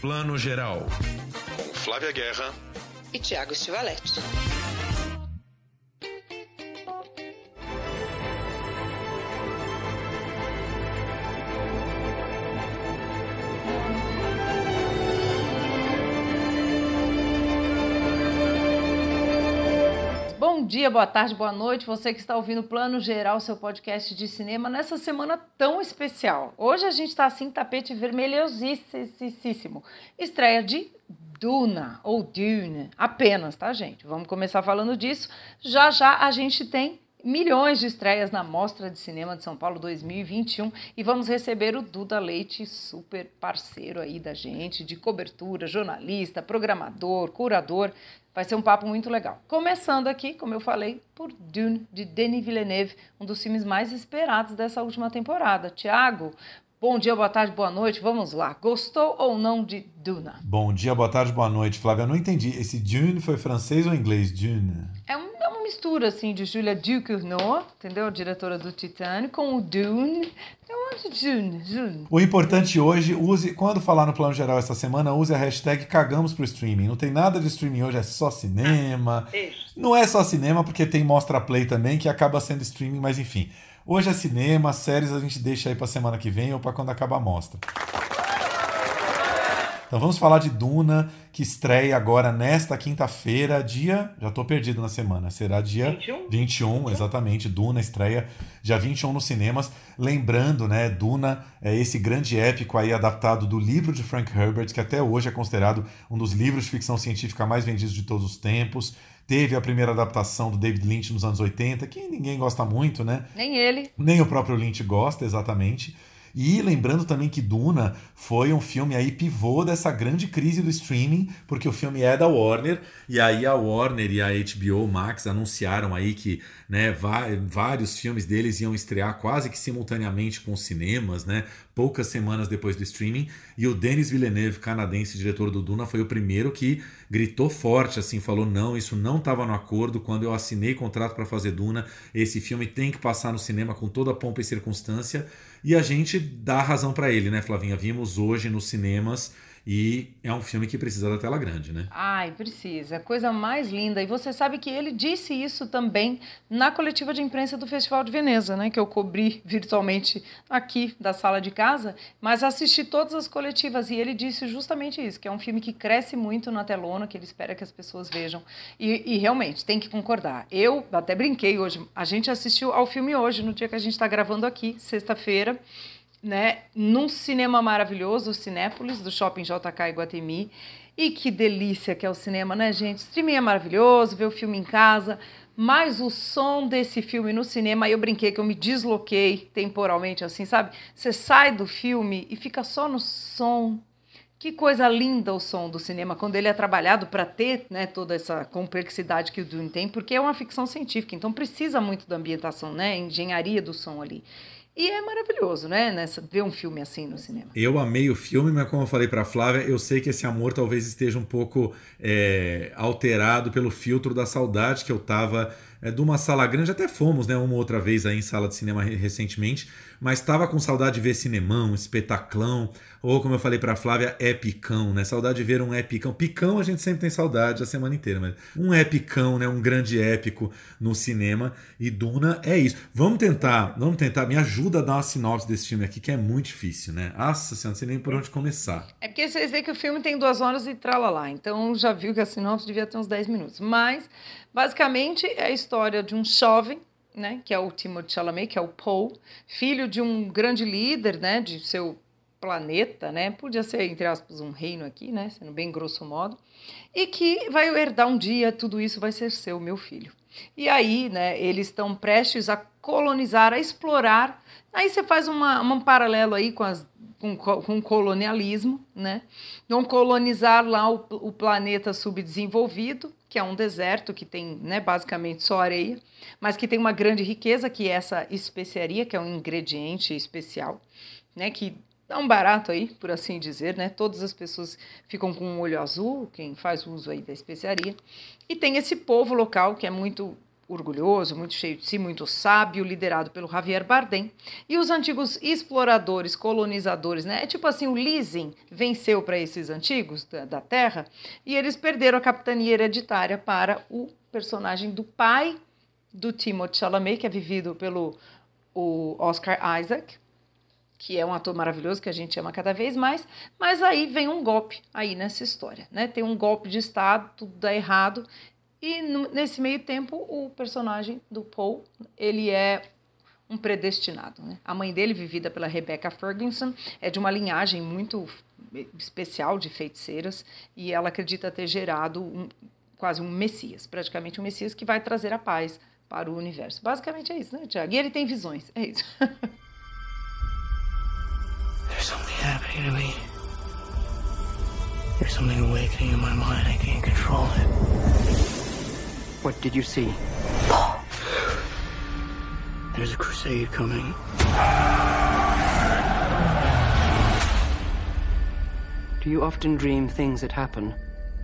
Plano Geral. Com Flávia Guerra e Tiago Stivaletti. Bom dia, boa tarde, boa noite. Você que está ouvindo Plano Geral, seu podcast de cinema, nessa semana tão especial. Hoje a gente está assim, tapete vermelhosíssimo. Estreia de Duna, ou Dune, apenas, tá, gente? Vamos começar falando disso. Já já a gente tem milhões de estreias na Mostra de Cinema de São Paulo 2021 e vamos receber o Duda Leite, super parceiro aí da gente, de cobertura, jornalista, programador, curador. Vai ser um papo muito legal. Começando aqui, como eu falei, por Dune, de Denis Villeneuve, um dos filmes mais esperados dessa última temporada. Tiago, Bom dia, boa tarde, boa noite. Vamos lá. Gostou ou não de Duna? Bom dia, boa tarde, boa noite. Flávia, eu não entendi. Esse Dune foi francês ou inglês? Dune. É, um, mistura, assim, de Julia Ducournau, entendeu? Diretora do Titanic, com o Dune. Eu acho Dune, Dune. O importante hoje, use, quando falar no plano geral essa semana, use a hashtag cagamos pro streaming. Não tem nada de streaming hoje, é só cinema. Isso. Não é só cinema, porque tem Mostra Play também, que acaba sendo streaming, mas enfim. Hoje é cinema, séries a gente deixa aí pra semana que vem ou pra quando acaba a mostra. Então vamos falar de Duna, que estreia agora nesta quinta-feira, dia. Já tô perdido na semana. Será dia 21? 21, exatamente. Duna estreia dia 21 nos cinemas. Lembrando, né, Duna é esse grande épico aí adaptado do livro de Frank Herbert, que até hoje é considerado um dos livros de ficção científica mais vendidos de todos os tempos. Teve a primeira adaptação do David Lynch nos anos 80, que ninguém gosta muito, né? Nem ele. Nem o próprio Lynch gosta, exatamente. E lembrando também que Duna foi um filme aí pivô dessa grande crise do streaming, porque o filme é da Warner, e aí a Warner e a HBO Max anunciaram aí que né, vários filmes deles iam estrear quase que simultaneamente com os cinemas, né? Poucas semanas depois do streaming, e o Denis Villeneuve, canadense, diretor do Duna, foi o primeiro que gritou forte, assim, falou: não, isso não estava no acordo. Quando eu assinei contrato para fazer Duna, esse filme tem que passar no cinema com toda a pompa e circunstância. E a gente dá razão para ele, né, Flavinha? Vimos hoje nos cinemas e é um filme que precisa da tela grande, né? Ai, precisa. Coisa mais linda. E você sabe que ele disse isso também na coletiva de imprensa do Festival de Veneza, né? Que eu cobri virtualmente aqui da sala de casa, mas assisti todas as coletivas e ele disse justamente isso, que é um filme que cresce muito na telona, que ele espera que as pessoas vejam. E, e realmente, tem que concordar. Eu até brinquei hoje. A gente assistiu ao filme hoje, no dia que a gente está gravando aqui, sexta-feira né, num cinema maravilhoso, o Cinépolis, do Shopping JK Iguatemi. E que delícia que é o cinema, né, gente? Streaming é maravilhoso, ver o filme em casa, mas o som desse filme no cinema, eu brinquei que eu me desloquei temporalmente, assim, sabe? Você sai do filme e fica só no som. Que coisa linda o som do cinema quando ele é trabalhado para ter né, toda essa complexidade que o Dune tem, porque é uma ficção científica, então precisa muito da ambientação, né? Engenharia do som ali. E é maravilhoso, né? Nessa, ver um filme assim no cinema. Eu amei o filme, mas como eu falei para Flávia, eu sei que esse amor talvez esteja um pouco é, alterado pelo filtro da saudade que eu tava é, de uma sala grande. Até fomos, né? Uma outra vez aí em sala de cinema recentemente mas estava com saudade de ver cinemão, espetaclão, ou como eu falei para Flávia, epicão, né? Saudade de ver um epicão. Picão a gente sempre tem saudade a semana inteira, mas um epicão, né? Um grande épico no cinema e Duna é isso. Vamos tentar, vamos tentar, me ajuda a dar uma sinopse desse filme aqui que é muito difícil, né? Nossa senhora, não sei nem por onde começar. É porque vocês veem que o filme tem duas horas e tralalá, então já viu que a sinopse devia ter uns 10 minutos. Mas, basicamente, é a história de um jovem né, que é o Timothée Chalamet, que é o Paul, filho de um grande líder, né, de seu planeta, né, podia ser entre aspas um reino aqui, né, sendo bem grosso modo, e que vai herdar um dia tudo isso vai ser seu, meu filho. E aí, né, eles estão prestes a colonizar, a explorar. Aí você faz uma, um paralelo aí com as com, com colonialismo, né? Vão colonizar lá o, o planeta subdesenvolvido, que é um deserto que tem né, basicamente só areia, mas que tem uma grande riqueza, que é essa especiaria, que é um ingrediente especial, né, que dá um barato aí, por assim dizer, né? Todas as pessoas ficam com um olho azul, quem faz uso aí da especiaria. E tem esse povo local que é muito orgulhoso, muito cheio de si, muito sábio, liderado pelo Javier Bardem. E os antigos exploradores, colonizadores, né? É tipo assim, o leasing venceu para esses antigos da, da, Terra e eles perderam a capitania hereditária para o personagem do pai do Timothée Chalamet, que é vivido pelo o Oscar Isaac, que é um ator maravilhoso que a gente ama cada vez mais, mas aí vem um golpe aí nessa história, né? Tem um golpe de estado, tudo dá errado e nesse meio tempo, o personagem do Paul, ele é um predestinado. Né? A mãe dele, vivida pela Rebecca Ferguson, é de uma linhagem muito especial de feiticeiras e ela acredita ter gerado um, quase um Messias, praticamente um Messias que vai trazer a paz para o universo. Basicamente é isso, né, Tiago? E ele tem visões, é isso. There's something happening to me. There's something awakening in my mind. I can't control it. What did you see? There's a crusade coming. Do you often dream things that happen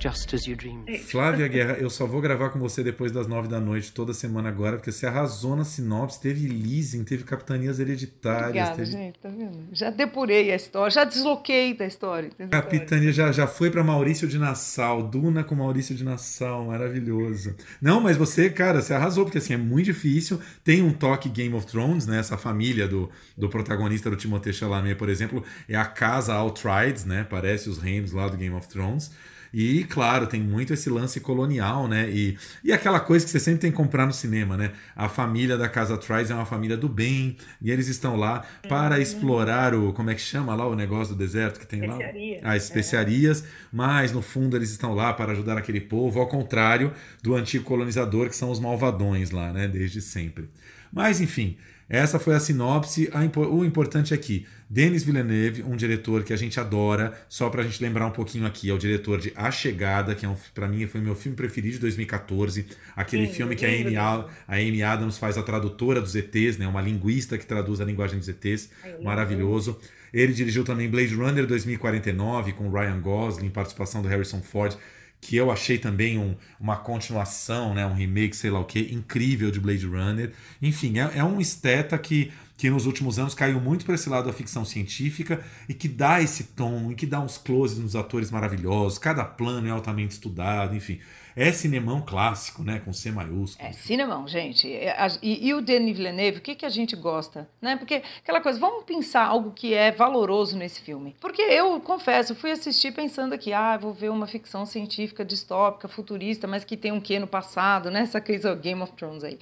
Just as you dream. Flávia Guerra, eu só vou gravar com você depois das nove da noite toda semana agora, porque você arrasou na sinopse, teve leasing, teve capitanias hereditárias. Obrigada, teve... gente, tá vendo? Já depurei a história, já desloquei da história. Capitania já, já foi para Maurício de Nassau, Duna com Maurício de Nassau, maravilhoso. Não, mas você, cara, você arrasou, porque assim, é muito difícil. Tem um toque Game of Thrones, né? Essa família do, do protagonista do Timothée Chalamet, por exemplo, é a casa Outrides, né? Parece os reinos lá do Game of Thrones. E, claro, tem muito esse lance colonial, né? E, e aquela coisa que você sempre tem que comprar no cinema, né? A família da Casa Trice é uma família do bem, e eles estão lá para uhum. explorar o. Como é que chama lá o negócio do deserto que tem lá? As especiarias, é. mas no fundo eles estão lá para ajudar aquele povo, ao contrário do antigo colonizador, que são os malvadões lá, né? Desde sempre. Mas, enfim, essa foi a sinopse. O importante é que Denis Villeneuve, um diretor que a gente adora, só para a gente lembrar um pouquinho aqui, é o diretor de A Chegada, que é um, para mim foi meu filme preferido de 2014. Aquele Sim, filme que a Amy, a Amy, Adams faz a tradutora dos ETs, né? uma linguista que traduz a linguagem dos ETs. Ai, maravilhoso. Ele dirigiu também Blade Runner 2049 com Ryan Gosling, participação do Harrison Ford que eu achei também um, uma continuação, né, um remake, sei lá o que, incrível de Blade Runner. Enfim, é, é um esteta que, que nos últimos anos caiu muito para esse lado da ficção científica e que dá esse tom, e que dá uns closes nos atores maravilhosos, cada plano é altamente estudado, enfim. É cinemão clássico, né? Com C maiúsculo. É cinemão, gente. É, e, e, o Denis Villeneuve, o que, que a gente gosta? Né? Porque aquela coisa, vamos pensar algo que é valoroso nesse filme. Porque eu, confesso, fui assistir pensando que, ah, vou ver uma ficção científica distópica, futurista, mas que tem um quê no passado, né? Essa coisa Game of Thrones aí.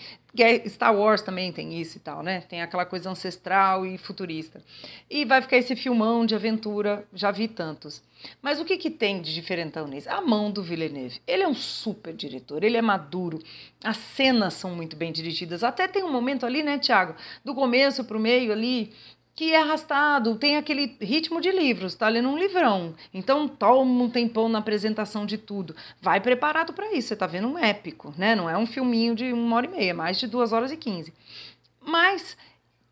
Star Wars também tem isso e tal, né? Tem aquela coisa ancestral e futurista. E vai ficar esse filmão de aventura, já vi tantos. Mas o que, que tem de diferentão nisso? A mão do Villeneuve. Ele é um super diretor, ele é maduro, as cenas são muito bem dirigidas. Até tem um momento ali, né, Tiago? Do começo para o meio ali, que é arrastado, tem aquele ritmo de livros, tá lendo um livrão. Então toma um tempão na apresentação de tudo. Vai preparado para isso, você tá vendo um épico, né? Não é um filminho de uma hora e meia, mais de duas horas e quinze. Mas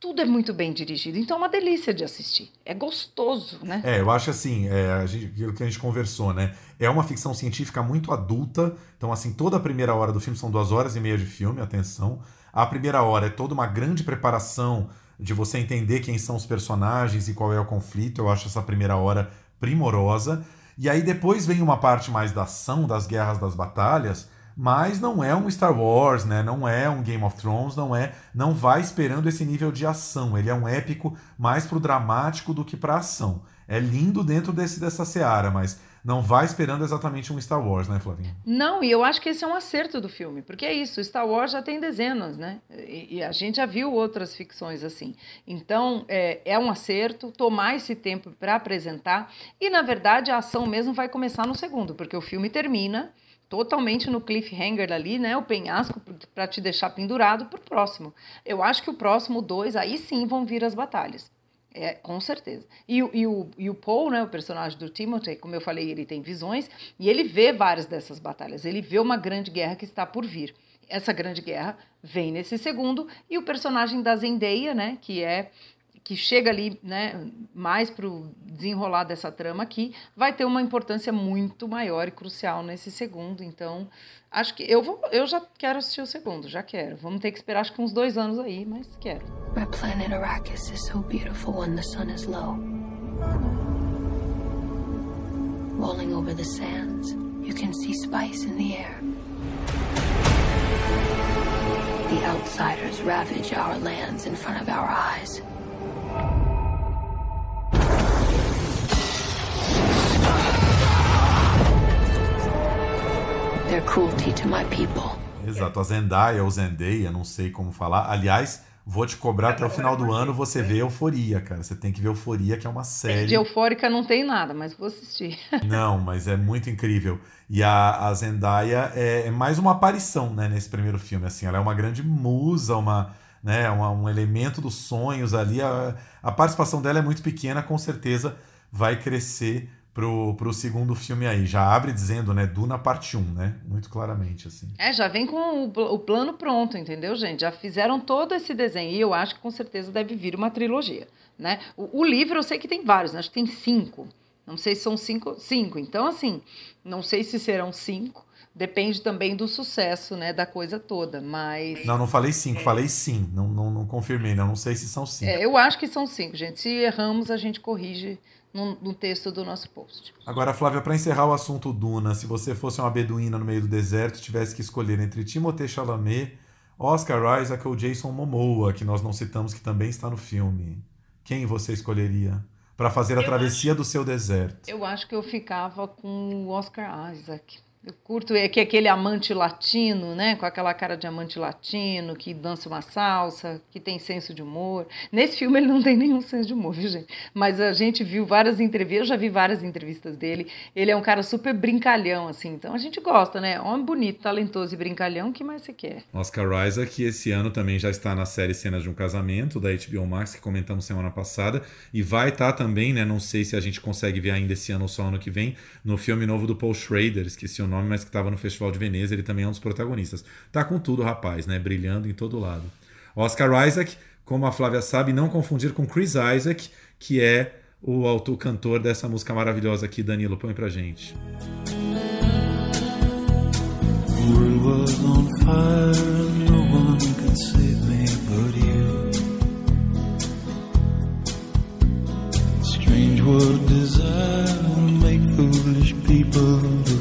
tudo é muito bem dirigido, então é uma delícia de assistir. É gostoso, né? É, eu acho assim, é, a gente, aquilo que a gente conversou, né? É uma ficção científica muito adulta, então assim, toda a primeira hora do filme são duas horas e meia de filme, atenção. A primeira hora é toda uma grande preparação de você entender quem são os personagens e qual é o conflito. Eu acho essa primeira hora primorosa. E aí depois vem uma parte mais da ação, das guerras, das batalhas, mas não é um Star Wars, né? Não é um Game of Thrones, não é, não vai esperando esse nível de ação. Ele é um épico mais pro dramático do que para ação. É lindo dentro desse dessa seara, mas não vai esperando exatamente um Star Wars, né, Flavinha? Não, e eu acho que esse é um acerto do filme, porque é isso, Star Wars já tem dezenas, né? E, e a gente já viu outras ficções assim. Então, é, é um acerto tomar esse tempo para apresentar, e na verdade a ação mesmo vai começar no segundo, porque o filme termina totalmente no cliffhanger ali, né? O penhasco para te deixar pendurado para o próximo. Eu acho que o próximo dois, aí sim vão vir as batalhas. É, com certeza. E, e, o, e o Paul, né, o personagem do Timothy, como eu falei, ele tem visões e ele vê várias dessas batalhas. Ele vê uma grande guerra que está por vir. Essa grande guerra vem nesse segundo e o personagem da Zendaya, né, que é que chega ali, né, mais para o desenrolar dessa trama aqui, vai ter uma importância muito maior e crucial nesse segundo. Então, acho que eu vou, eu já quero assistir o segundo, já quero. Vamos ter que esperar acho que uns dois anos aí, mas quero. My planet Arrakis is so beautiful when the sun is low. Rolling over the sands, you can see spice in the air. The outsiders ravage our lands in front of our eyes. Their cruelty to my people. Exato, a Zendaya ou Zendaya, não sei como falar. Aliás, Vou te cobrar até o final do ano, você vê Euforia, cara. Você tem que ver Euforia, que é uma série. De eufórica não tem nada, mas vou assistir. não, mas é muito incrível. E a, a Zendaya é, é, mais uma aparição, né, nesse primeiro filme. Assim, ela é uma grande musa, uma, né, uma, um elemento dos sonhos ali. A, a participação dela é muito pequena, com certeza vai crescer pro, pro segundo filme aí. Já abre dizendo, né, Duna parte 1, né? Muito claramente, assim. É, já vem com o, o, plano pronto, entendeu, gente? Já fizeram todo esse desenho. E eu acho que com certeza deve vir uma trilogia, né? O, o livro eu sei que tem vários, né? acho que tem cinco. Não sei se são cinco, cinco. Então, assim, não sei se serão cinco. Depende também do sucesso, né, da coisa toda, mas... Não, não falei cinco, falei sim. Não, não, não confirmei, não, não sei se são cinco. É, eu acho que são cinco, gente. Se erramos, a gente corrige no, no texto do nosso post. Agora, Flávia, para encerrar o assunto Duna, se você fosse uma beduína no meio do deserto e tivesse que escolher entre Timothée Chalamet, Oscar Isaac ou Jason Momoa, que nós não citamos que também está no filme, quem você escolheria para fazer a eu travessia acho, do seu deserto? Eu acho que eu ficava com o Oscar Isaac. Eu curto é que é aquele amante latino, né? Com aquela cara de amante latino, que dança uma salsa, que tem senso de humor. Nesse filme ele não tem nenhum senso de humor, gente? Mas a gente viu várias entrevistas, eu já vi várias entrevistas dele. Ele é um cara super brincalhão, assim. Então a gente gosta, né? Homem bonito, talentoso e brincalhão, o que mais você quer? Oscar Isaac, que esse ano também já está na série Cenas de um Casamento, da HBO Max, que comentamos semana passada. E vai estar também, né? Não sei se a gente consegue ver ainda esse ano ou só ano que vem, no filme novo do Paul Schrader, esqueci o nome, mas que estava no Festival de Veneza, ele também é um dos protagonistas. Tá com tudo, rapaz, né? Brilhando em todo lado. Oscar Isaac, como a Flávia sabe, não confundir com Chris Isaac, que é o autor cantor dessa música maravilhosa aqui, Danilo, põe pra gente. Strange world desire make foolish people.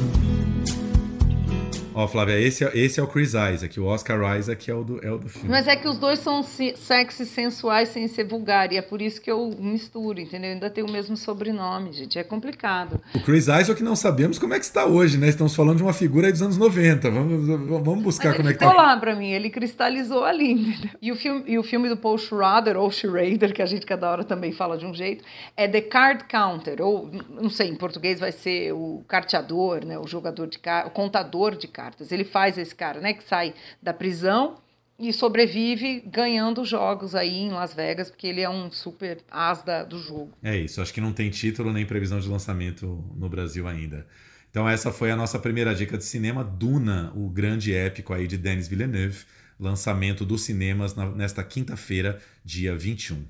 Ó, Flávia, esse é, esse é o Chris Isaac, o Oscar Isaac é o do, é o do filme. Mas é que os dois são sexy sensuais sem ser vulgar, e é por isso que eu misturo, entendeu? Ainda tem o mesmo sobrenome, gente, é complicado. O Chris Isaac não sabemos como é que está hoje, né? Estamos falando de uma figura dos anos 90, vamos, vamos buscar como é que tá. lá pra mim, ele cristalizou ali, entendeu? E o filme, e o filme do Paul Schrader, ou Schrader, que a gente cada hora também fala de um jeito, é The Card Counter, ou, não sei, em português vai ser o carteador, né? O jogador de cartas, o contador de cartas cartas. Ele faz esse cara, né, que sai da prisão e sobrevive ganhando jogos aí em Las Vegas, porque ele é um super as da, do jogo. É isso, acho que não tem título nem previsão de lançamento no Brasil ainda. Então essa foi a nossa primeira dica de cinema, Duna, o grande épico aí de Denis Villeneuve, lançamento dos cinemas nesta quinta-feira, dia 21.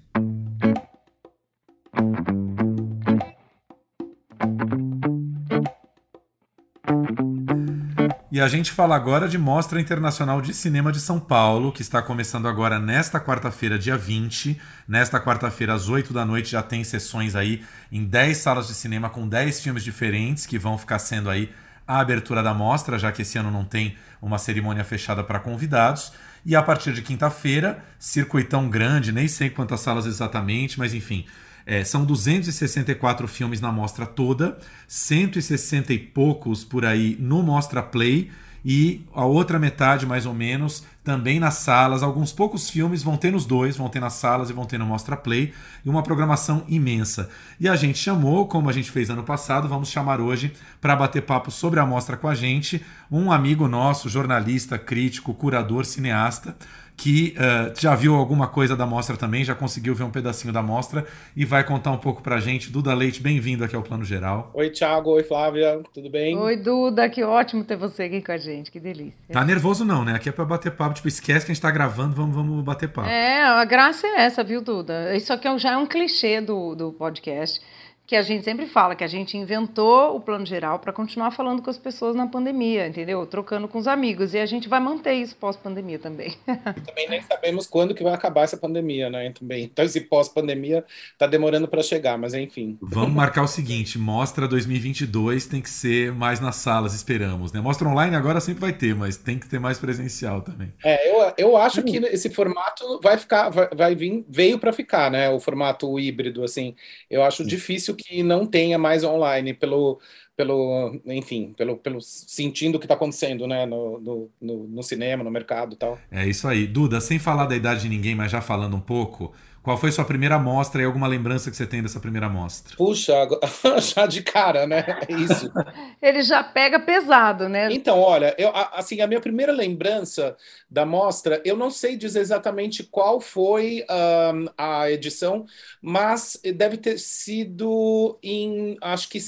E a gente fala agora de Mostra Internacional de Cinema de São Paulo, que está começando agora nesta quarta-feira, dia 20. Nesta quarta-feira, às 8 da noite, já tem sessões aí em 10 salas de cinema com 10 filmes diferentes que vão ficar sendo aí a abertura da mostra, já que esse ano não tem uma cerimônia fechada para convidados. E a partir de quinta-feira, circuitão grande, nem sei quantas salas exatamente, mas enfim, é, são 264 filmes na mostra toda, 160 e poucos por aí no Mostra Play e a outra metade, mais ou menos, também nas salas. Alguns poucos filmes vão ter nos dois, vão ter nas salas e vão ter no Mostra Play, e uma programação imensa. E a gente chamou, como a gente fez ano passado, vamos chamar hoje para bater papo sobre a mostra com a gente, um amigo nosso, jornalista, crítico, curador, cineasta, que uh, já viu alguma coisa da mostra também, já conseguiu ver um pedacinho da mostra e vai contar um pouco pra gente. Duda Leite, bem-vindo aqui ao Plano Geral. Oi, Thiago. Oi, Flávia. Tudo bem? Oi, Duda. Que ótimo ter você aqui com a gente. Que delícia. Tá nervoso não, né? Aqui é pra bater papo tipo, esquece que a gente tá gravando, vamos, vamos bater papo. É, a graça é essa, viu, Duda? Isso aqui é já é um clichê do, do podcast que a gente sempre fala que a gente inventou o plano geral para continuar falando com as pessoas na pandemia, entendeu? Trocando com os amigos. E a gente vai manter isso pós-pandemia também. E também nem sabemos quando que vai acabar essa pandemia, né? Também. Então, esse pós-pandemia tá demorando para chegar, mas enfim. Vamos marcar o seguinte: mostra 2022 tem que ser mais nas salas, esperamos, né? Mostra online agora sempre vai ter, mas tem que ter mais presencial também. É, eu, eu acho que esse formato vai ficar, vai, vai vir, veio para ficar, né? O formato híbrido, assim. Eu acho Sim. difícil que não tenha mais online, pelo, pelo enfim, pelo, pelo sentindo o que está acontecendo né, no, no, no, cinema, no mercado e tal. É isso aí. Duda, sem falar da idade de ninguém, mas já falando um pouco, qual foi sua primeira amostra e alguma lembrança que você tem dessa primeira amostra? Puxa, já de cara, né? É isso. Ele já pega pesado, né? Então, olha, eu, assim, a minha primeira lembrança da mostra, eu não sei dizer exatamente qual foi um, a edição, mas deve ter sido em, acho que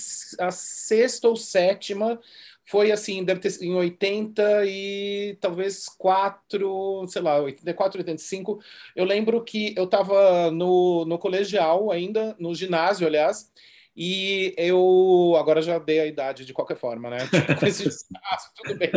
a sexta ou sétima foi assim, deve ter em 80 e talvez 4, sei lá, 84, 85. Eu lembro que eu estava no, no colegial ainda, no ginásio, aliás, e eu agora já dei a idade de qualquer forma, né? Tipo, com esse tudo bem.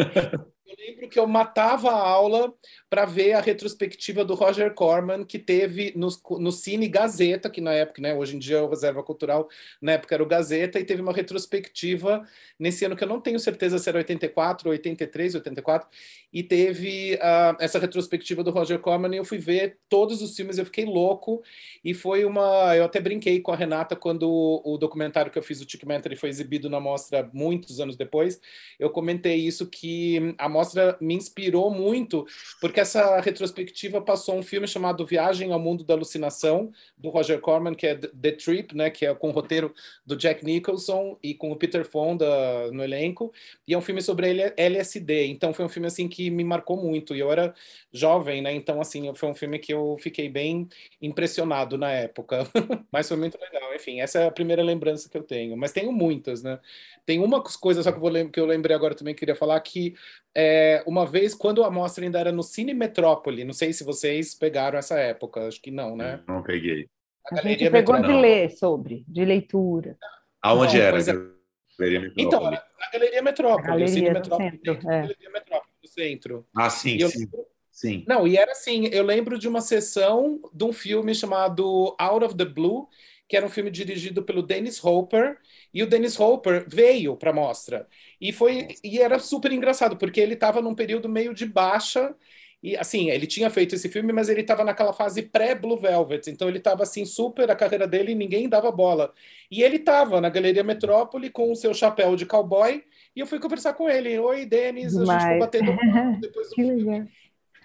Eu lembro que eu matava a aula para ver a retrospectiva do Roger Corman, que teve no, no Cine Gazeta, que na época, né, hoje em dia é o Reserva Cultural, na época era o Gazeta, e teve uma retrospectiva nesse ano que eu não tenho certeza se era 84, 83, 84, e teve uh, essa retrospectiva do Roger Corman, e eu fui ver todos os filmes, eu fiquei louco, e foi uma. Eu até brinquei com a Renata quando o, o documentário que eu fiz, o Tickmentary, foi exibido na mostra muitos anos depois. Eu comentei isso que a mostra me inspirou muito, porque essa retrospectiva passou um filme chamado Viagem ao Mundo da Alucinação, do Roger Corman, que é The Trip, né, que é com o roteiro do Jack Nicholson e com o Peter Fonda no elenco, e é um filme sobre LSD, então foi um filme assim que me marcou muito, e eu era jovem, né, então assim, foi um filme que eu fiquei bem impressionado na época, mas foi muito legal, enfim, essa é a primeira lembrança que eu tenho, mas tenho muitas, né, tem uma coisa só que eu, que eu lembrei agora também, que queria falar, que é, uma vez, quando a mostra ainda era no Cine Metrópole, não sei se vocês pegaram essa época, acho que não, né? Não peguei. A, a gente pegou Metrópole. de ler sobre, de leitura. Aonde era? É... Galeria Metrópole. Então, na Galeria Metrópole, Galeria Cine Metrópole, centro, é. Galeria Metrópole, no centro. Ah, sim, sim. Lembro... sim. Não, e era assim, eu lembro de uma sessão de um filme chamado Out of the Blue, que era um filme dirigido pelo Dennis Hopper, e o Dennis Hopper veio para a mostra. E foi e era super engraçado, porque ele estava num período meio de baixa e assim, ele tinha feito esse filme, mas ele estava naquela fase pré-Blue Velvet, então ele estava assim super a carreira dele e ninguém dava bola. E ele estava na Galeria Metrópole com o seu chapéu de cowboy e eu fui conversar com ele. Oi, Denis, a gente ficou batendo depois do filme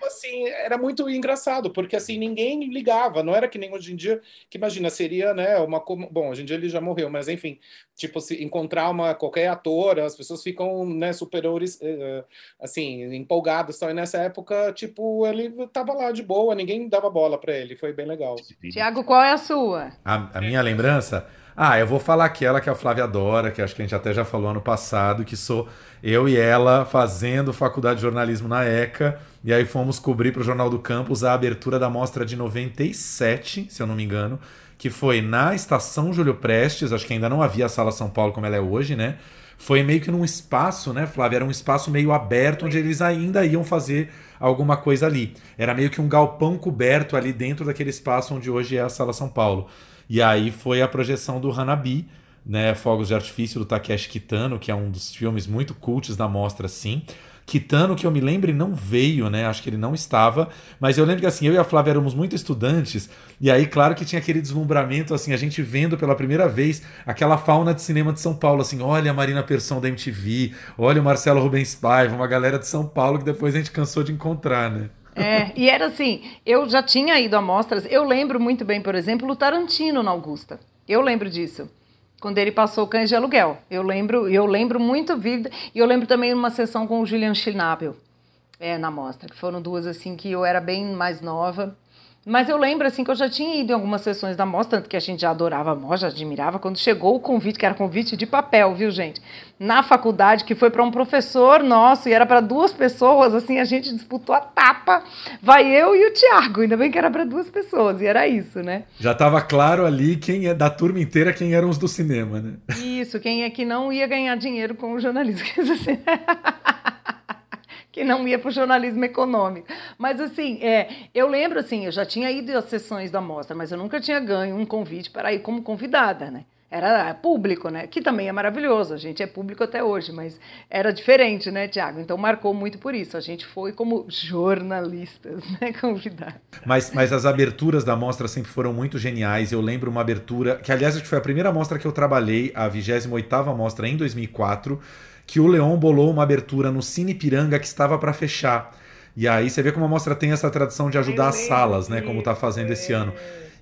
tipo assim, era muito engraçado, porque assim, ninguém ligava, não era que nem hoje em dia, que imagina, seria, né, uma bom, hoje em dia ele já morreu, mas enfim, tipo, se encontrar uma qualquer ator, as pessoas ficam, né, superiores, uh, assim, empolgadas, então, e nessa época, tipo, ele tava lá de boa, ninguém dava bola para ele, foi bem legal. Tiago, qual é a sua? A, a minha lembrança? Ah, eu vou falar aquela que a Flávia adora, que acho que a gente até já falou ano passado, que sou eu e ela fazendo faculdade de jornalismo na ECA, e aí fomos cobrir para o Jornal do Campus a abertura da mostra de 97, se eu não me engano, que foi na Estação Júlio Prestes, acho que ainda não havia a Sala São Paulo como ela é hoje, né? Foi meio que num espaço, né, Flávia? Era um espaço meio aberto, onde eles ainda iam fazer alguma coisa ali. Era meio que um galpão coberto ali dentro daquele espaço onde hoje é a Sala São Paulo. E aí foi a projeção do Hanabi, né, Fogos de Artifício do Takeshi Kitano, que é um dos filmes muito cultos da mostra, sim. Kitano, que eu me lembre, não veio, né? Acho que ele não estava. Mas eu lembro que assim, eu e a Flávia éramos muito estudantes. E aí, claro que tinha aquele deslumbramento, assim, a gente vendo pela primeira vez aquela fauna de cinema de São Paulo, assim, olha a Marina Persson da MTV, olha o Marcelo Rubens Paiva, uma galera de São Paulo que depois a gente cansou de encontrar, né? É, e era assim, eu já tinha ido a mostras, eu lembro muito bem, por exemplo, o Tarantino na Augusta. Eu lembro disso quando ele passou Cães de Aluguel. Eu lembro, eu lembro muito vida e eu lembro também uma sessão com o Julian Schnabel é, na mostra, que foram duas assim que eu era bem mais nova Mas eu lembro, assim, que eu já tinha ido em algumas sessões da mostra, tanto que a gente já adorava a mostra, já admirava, quando chegou o convite, que era convite de papel, viu, gente? Na faculdade, que foi para um professor nosso, e era para duas pessoas, assim, a gente disputou a tapa. Vai eu e o Tiago, ainda bem que era para duas pessoas, e era isso, né? Já estava claro ali quem é da turma inteira, quem eram os do cinema, né? Isso, quem é que não ia ganhar dinheiro com o jornalismo. Que não ia para o jornalismo econômico. Mas assim, é, eu lembro assim, eu já tinha ido às sessões da mostra, mas eu nunca tinha ganho um convite para ir como convidada, né? Era público, né? Que também é maravilhoso, a gente é público até hoje, mas era diferente, né, Tiago? Então marcou muito por isso. A gente foi como jornalistas, né, convidados. Mas, mas as aberturas da mostra sempre foram muito geniais. Eu lembro uma abertura, que aliás foi a primeira mostra que eu trabalhei, a 28ª mostra em 2004 que o Leon bolou uma abertura no Cine Piranga que estava para fechar. E aí você vê como a mostra tem essa tradição de ajudar as salas, né? Como tá fazendo esse ano.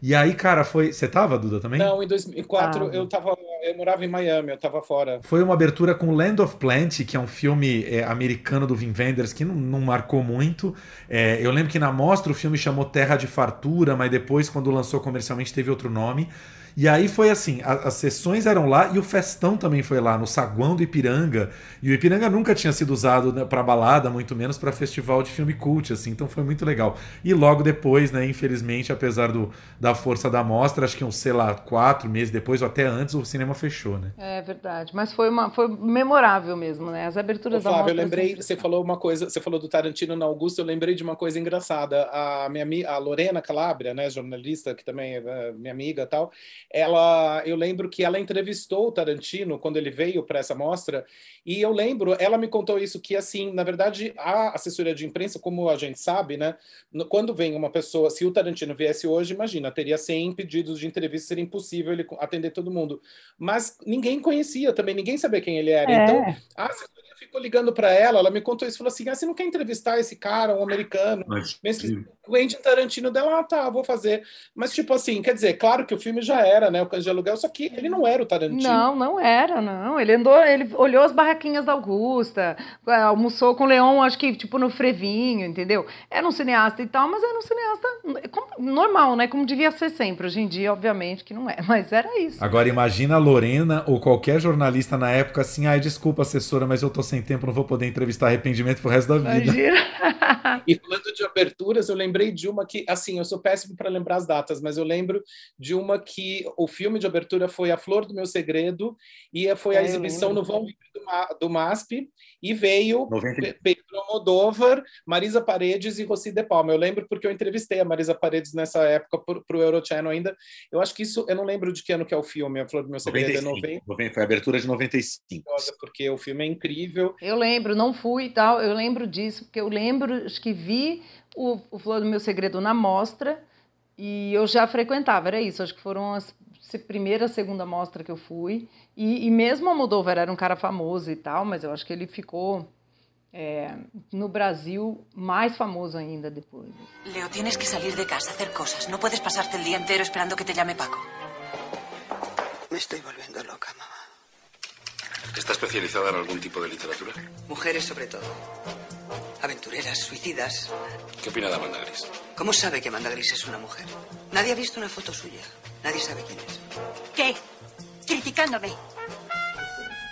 E aí, cara, foi. Você tava, Duda, também? Não, em 2004 ah. eu tava. Eu morava em Miami, eu tava fora. Foi uma abertura com Land of Plenty, que é um filme é, americano do Wim Wenders, que não, não marcou muito. É, eu lembro que na mostra o filme chamou Terra de Fartura, mas depois, quando lançou comercialmente, teve outro nome. E aí foi assim, a, as sessões eram lá e o festão também foi lá, no saguão do Ipiranga. E o Ipiranga nunca tinha sido usado né, para balada, muito menos para festival de filme cult, assim, então foi muito legal. E logo depois, né, infelizmente, apesar do, da força da mostra, acho que uns, sei lá, quatro meses depois ou até antes, o cinema fechou, né? É verdade, mas foi, uma, foi memorável mesmo, né? As aberturas Ô, Flávio, da mostra. eu lembrei, você falou uma coisa, você falou do Tarantino na Augusta, eu lembrei de uma coisa engraçada. A minha a Lorena Calabria, né, jornalista, que também é minha amiga e tal, ela, eu lembro que ela entrevistou o Tarantino quando ele veio para essa mostra, e eu lembro, ela me contou isso que assim, na verdade, a assessoria de imprensa, como a gente sabe, né, quando vem uma pessoa, se o Tarantino viesse hoje, imagina, teria 100 pedidos de entrevista, seria impossível ele atender todo mundo. Mas ninguém conhecia também, ninguém sabia quem ele era. É. Então, a assessoria ficou ligando para ela, ela me contou isso, falou assim: ah, você não quer entrevistar esse cara, um americano? Mas, o Quentin Tarantino dela, ah, tá, vou fazer. Mas, tipo assim, quer dizer, claro que o filme já era, né? O Cães de Aluguel, só que ele não era o Tarantino. Não, não era, não. Ele andou, ele olhou as barraquinhas da Augusta, é, almoçou com o Leão, acho que, tipo, no Frevinho, entendeu? Era um cineasta e tal, mas era um cineasta normal, né? Como devia ser sempre. Hoje em dia, obviamente, que não é, mas era isso. Agora, imagina a Lorena ou qualquer jornalista na época assim, ai, desculpa, assessora, mas eu tô sem tempo, não vou poder entrevistar arrependimento pro resto da vida. e falando de aberturas, eu lembrei de uma que, assim, eu sou péssimo para lembrar as datas, mas eu lembro de uma que o filme de abertura foi A Flor do Meu Segredo e foi a é, exibição no Vão Livre do, MASP e veio 90... Pedro Almodóvar, Marisa Paredes e Rossi De Palma. Eu lembro porque eu entrevistei a Marisa Paredes nessa época para o Eurochannel ainda. Eu acho que isso, eu não lembro de que ano que é o filme, A Flor do Meu Segredo 95, é 90. Foi a abertura de 95. Porque o filme é incrível. Eu lembro, não fui e tal, eu lembro disso, porque eu lembro acho que vi o, o Flor do Meu Segredo na mostra e eu já frequentava, era isso, acho que foram as primeira, segunda mostra que eu fui. E, e mesmo a Moldova era um cara famoso e tal, mas eu acho que ele ficou é, no Brasil mais famoso ainda depois. Leo, tienes que salir de casa, hacer cosas. No puedes pasarte el día entero esperando que te llame Paco. Me estoy volviendo loca, mamá. ¿Está especializada en algún tipo de literatura? Mujeres sobre todo. Aventureras, suicidas. ¿Qué opina de Amanda Gris? ¿Cómo sabe que Amanda Gris es una mujer? Nadie ha visto una foto suya. Nadie sabe quién es. ¿Qué? Criticándome.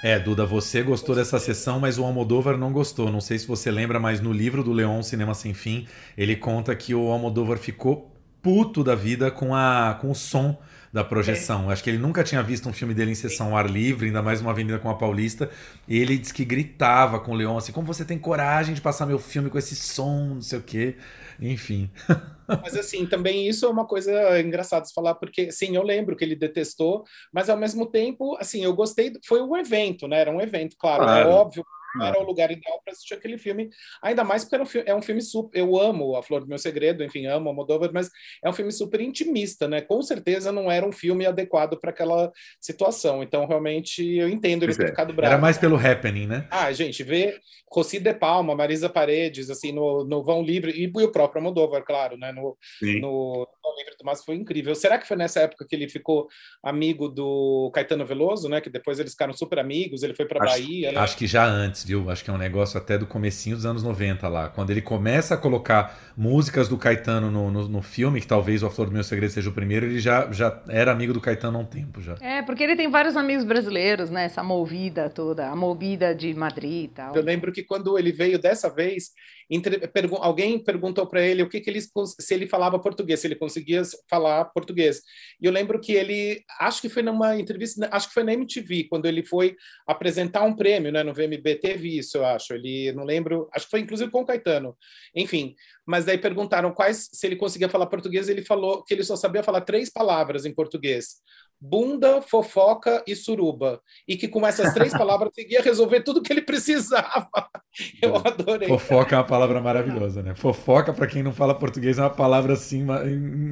É, Duda, você gostou dessa sessão, mas o Almodóvar não gostou. Não sei se você lembra, mas no livro do Leon Cinema Sem Fim, ele conta que o Almodóvar ficou puto da vida com, a, com o som da projeção. É. Acho que ele nunca tinha visto um filme dele em sessão ao ar livre, ainda mais uma avenida com a Paulista. E ele disse que gritava com o Leon assim: como você tem coragem de passar meu filme com esse som, não sei o quê. Enfim. Mas assim, também isso é uma coisa engraçada de falar, porque sim, eu lembro que ele detestou, mas ao mesmo tempo, assim, eu gostei, foi um evento, né? Era um evento, claro, é claro. é óbvio, era o lugar ideal para assistir aquele filme, ainda mais porque um filme, é um filme super. Eu amo A Flor do Meu Segredo, enfim, amo a Moldova, mas é um filme super intimista, né? Com certeza não era um filme adequado para aquela situação. Então, realmente, eu entendo ele ter é. ficado bravo. Era mais pelo happening, né? Ah, gente, ver Rossi De Palma, Marisa Paredes, assim, no, no Vão Livre, e, e o próprio Moldova, claro, né? No, no Vão Livre mas foi incrível. Será que foi nessa época que ele ficou amigo do Caetano Veloso, né? Que depois eles ficaram super amigos, ele foi para Bahia. Né? Acho que já antes, viu? Acho que é um negócio até do comecinho dos anos 90 lá. Quando ele começa a colocar músicas do Caetano no, no, no filme, que talvez o A Flor do Meu Segredo seja o primeiro, ele já, já era amigo do Caetano há um tempo já. É, porque ele tem vários amigos brasileiros, né? Essa movida toda, a movida de Madrid e tal. Eu lembro que quando ele veio dessa vez, entre, alguém perguntou para ele o que, que ele se ele falava português, se ele conseguia falar português. E eu lembro que ele, acho que foi numa entrevista, acho que foi na MTV, quando ele foi apresentar um prêmio, né, no VMB, teve isso, eu acho. Ele não lembro, acho que foi inclusive com o Caetano. Enfim, mas daí perguntaram quais se ele conseguia falar português, ele falou que ele só sabia falar três palavras em português bunda, fofoca e suruba. E que com essas três palavras conseguia resolver tudo que ele precisava. Eu adorei. Fofoca é uma palavra maravilhosa, né? Fofoca, para quem não fala português, é uma palavra assim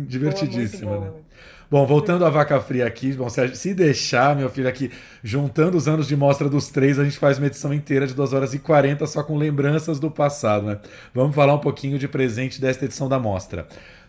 divertidíssima, né? Bom, voltando à vaca fria aqui, bom, se deixar, meu filho, aqui, juntando os anos de mostra dos três, a gente faz uma edição inteira de 2 horas e 40 só com lembranças do passado, né? Vamos falar um pouquinho de presente desta edição da mostra.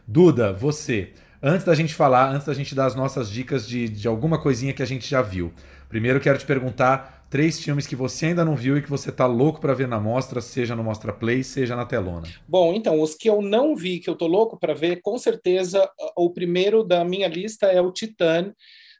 Duda, você, Antes da gente falar, antes da gente dar as nossas dicas de, de alguma coisinha que a gente já viu. Primeiro quero te perguntar três filmes que você ainda não viu e que você tá louco para ver na mostra, seja no Mostra Play, seja na telona. Bom, então, os que eu não vi, que eu tô louco para ver, com certeza, o primeiro da minha lista é o Titan,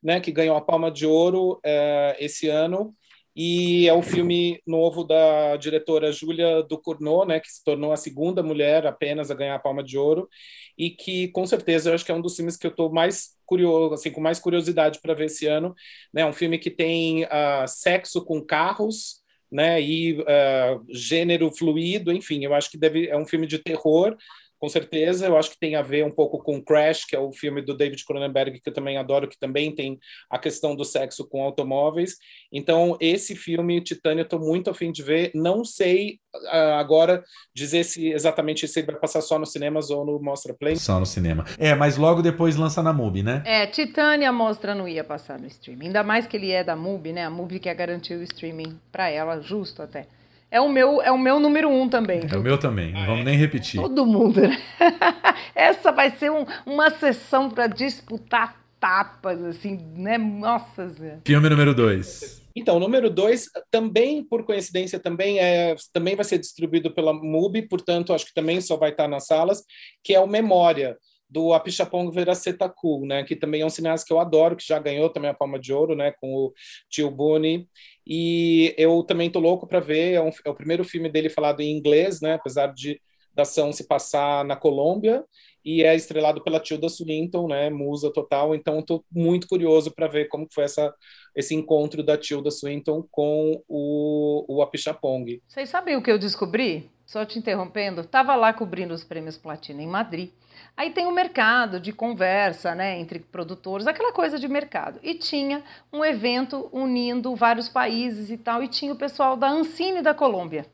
né, que ganhou a Palma de Ouro é, esse ano e é o filme novo da diretora Júlia Ducournau, né, que se tornou a segunda mulher apenas a ganhar a Palma de Ouro e que com certeza eu acho que é um dos filmes que eu estou mais curioso, assim, com mais curiosidade para ver esse ano, né, um filme que tem uh, sexo com carros, né, e uh, gênero fluido, enfim, eu acho que deve é um filme de terror com certeza. Eu acho que tem a ver um pouco com Crash, que é o filme do David Cronenberg, que eu também adoro, que também tem a questão do sexo com automóveis. Então, esse filme, Titânia, eu estou muito afim de ver. Não sei uh, agora dizer se exatamente se vai passar só nos cinemas ou no Mostra Play. Só no cinema. É, mas logo depois lança na MUBI, né? É, Titânia Mostra não ia passar no streaming. Ainda mais que ele é da MUBI, né? A MUBI quer garantir o streaming para ela, justo até. É o meu, é o meu número um também. É o meu também, não vamos nem repetir. Todo mundo, né? Essa vai ser um, uma sessão para disputar tapas, assim, né? Nossa Zé. Filme número dois. Então, o número dois também, por coincidência, também é também vai ser distribuído pela MUBI, portanto, acho que também só vai estar nas salas, que é o Memória do Apichatpong Veracetaku, né, que também é um cineasta que eu adoro, que já ganhou também a Palma de Ouro, né, com o Tio Boone, e eu também tô louco para ver, é, um, é, o primeiro filme dele falado em inglês, né, apesar de da ação se passar na Colômbia, e é estrelado pela Tilda Swinton, né, musa total, então estou muito curioso para ver como foi essa, esse encontro da Tilda Swinton com o, o Apichatpong. Vocês sabem o que eu descobri? Só te interrompendo, estava lá cobrindo os prêmios Platina em Madrid, Aí tem o mercado de conversa, né, entre produtores, aquela coisa de mercado. E tinha um evento unindo vários países e tal, e tinha o pessoal da Ancine da Colômbia.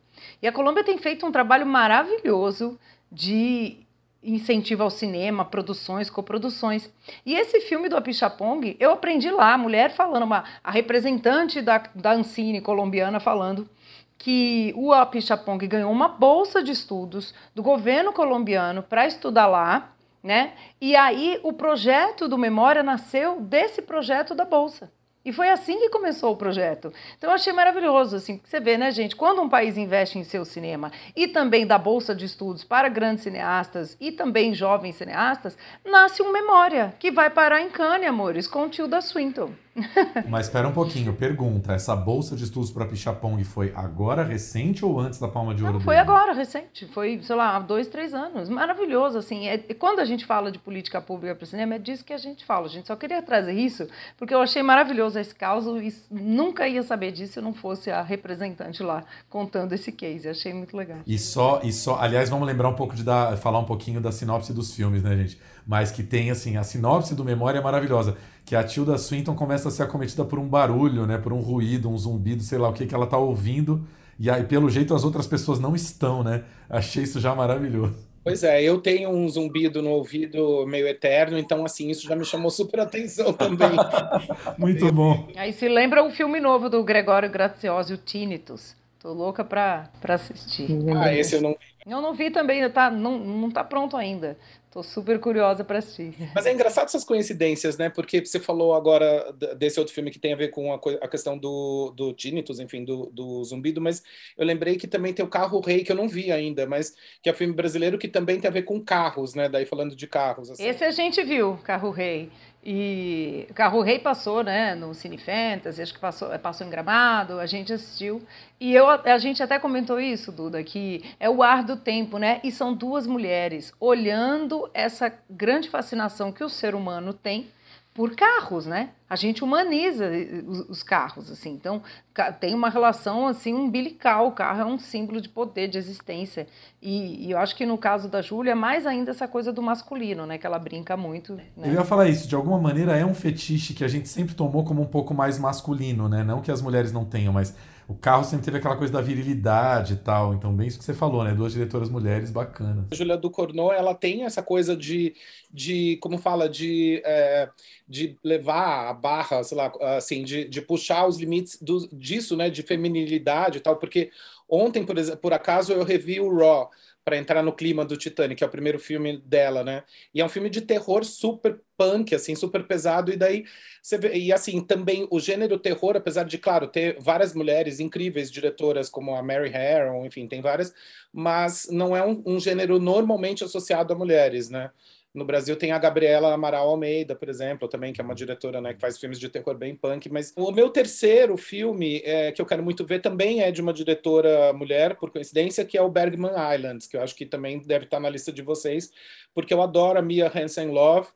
E a Colômbia tem feito um trabalho maravilhoso de incentivo ao cinema, produções, coproduções. E esse filme do Apichapong, eu aprendi lá, a mulher falando, uma, a representante da, da Ancine colombiana falando que o Apichapong ganhou uma bolsa de estudos do governo colombiano para estudar lá, né? E aí o projeto do Memória nasceu desse projeto da bolsa. E foi assim que começou o projeto. Então eu achei maravilhoso, assim, você vê, né, gente, quando um país investe em seu cinema e também dá bolsa de estudos para grandes cineastas e também jovens cineastas, nasce um Memória, que vai parar em Cannes, amores, com Tilda Swinton. Mas espera um pouquinho, pergunta, essa bolsa de estudos para Pichapong foi agora recente ou antes da Palma de Ouro? Não, foi dele? agora, recente, foi, sei lá, há dois, três anos, maravilhoso, assim, é, quando a gente fala de política pública para o cinema, é disso que a gente fala, a gente só queria trazer isso, porque eu achei maravilhoso esse caso e nunca ia saber disso se não fosse a representante lá contando esse case, achei muito legal. E só, e só, aliás, vamos lembrar um pouco de dar, falar um pouquinho da sinopse dos filmes, né, gente? Mas que tem, assim, a sinopse do Memória é maravilhosa que a Tilda Swinton começa a ser acometida por um barulho, né, por um ruído, um zumbido, sei lá o que que ela tá ouvindo, e aí pelo jeito as outras pessoas não estão, né? Achei isso já maravilhoso. Pois é, eu tenho um zumbido no ouvido meio eterno, então assim, isso já me chamou super atenção também. Muito bom. Aí se lembra o filme novo do Gregório Graziosi, o Tinnitus. Tô louca pra, pra assistir. Ah, esse eu não vi. Eu não vi também, tá, não, não tá pronto ainda. Tô super curiosa para assistir. Mas é engraçado essas coincidências, né? Porque você falou agora desse outro filme que tem a ver com a, a questão do, do tinnitus, enfim, do, do, zumbido, mas eu lembrei que também tem o Carro Rei, que eu não vi ainda, mas que é um filme brasileiro que também tem a ver com carros, né? Daí falando de carros. Assim. Esse a gente viu, Carro Rei. E o Carro Rei passou, né, no Cine Fantasy, acho que passou, passou em Gramado, a gente assistiu. E eu, a gente até comentou isso, Duda, que é o ar do tempo, né? E são duas mulheres olhando essa grande fascinação que o ser humano tem por carros, né? A gente humaniza os, carros, assim. Então, tem uma relação, assim, umbilical. O carro é um símbolo de poder, de existência. E, e eu acho que no caso da Júlia, mais ainda essa coisa do masculino, né? Que ela brinca muito. Né? Eu ia falar isso. De alguma maneira, é um fetiche que a gente sempre tomou como um pouco mais masculino, né? Não que as mulheres não tenham, mas o carro sempre teve aquela coisa da virilidade e tal. Então, bem isso que você falou, né? Duas diretoras mulheres bacanas. A Julia Ducournau, ela tem essa coisa de, de como fala, de, é, de levar a barra, sei lá, assim, de, de puxar os limites do, disso, né? De feminilidade e tal. Porque ontem, por, por acaso, eu revi o Raw para entrar no clima do Titanic, que é o primeiro filme dela, né? E é um filme de terror super punk, assim, super pesado. E daí você vê, e assim, também o gênero terror, apesar de, claro, ter várias mulheres incríveis diretoras, como a Mary Harron, enfim, tem várias, mas não é um, um gênero normalmente associado a mulheres, né? No Brasil tem a Gabriela Amaral Almeida, por exemplo, também, que é uma diretora né, que faz filmes de terror bem punk. Mas o meu terceiro filme, é, que eu quero muito ver, também é de uma diretora mulher, por coincidência, que é o Bergman Islands, que eu acho que também deve estar na lista de vocês, porque eu adoro a Mia Hansen Love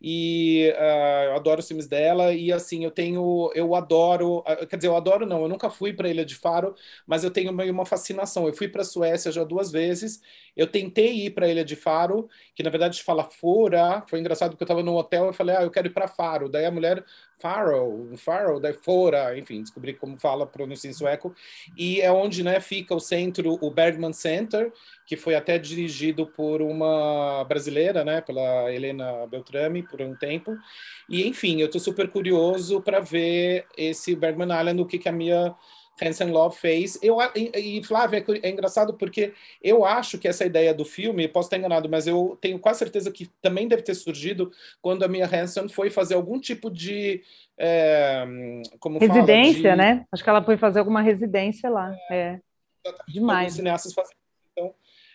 e uh, eu adoro os filmes dela. E assim eu tenho eu adoro uh, quer dizer eu adoro não eu nunca fui para Ilha de Faro mas eu tenho meio uma fascinação. Eu fui para a Suécia já duas vezes. Eu tentei ir para Ilha de Faro que na verdade fala Fora. Foi engraçado porque eu estava no hotel e falei ah eu quero ir para Faro. Daí a mulher Faro Faro daí Fora enfim descobri como fala pronuncia em sueco e é onde né fica o centro o Bergman Center que foi até dirigido por uma brasileira, né, pela Helena Beltrame, por um tempo. E, enfim, eu estou super curioso para ver esse Bergman Island, o que, que a Mia Hansen Love fez. Eu, e, e Flávia, é, é engraçado porque eu acho que essa ideia do filme, posso estar enganado, mas eu tenho quase certeza que também deve ter surgido quando a Mia Hansen foi fazer algum tipo de. É, como residência, fala, de... né? Acho que ela foi fazer alguma residência lá. É. é. Demais. Cineastas fazem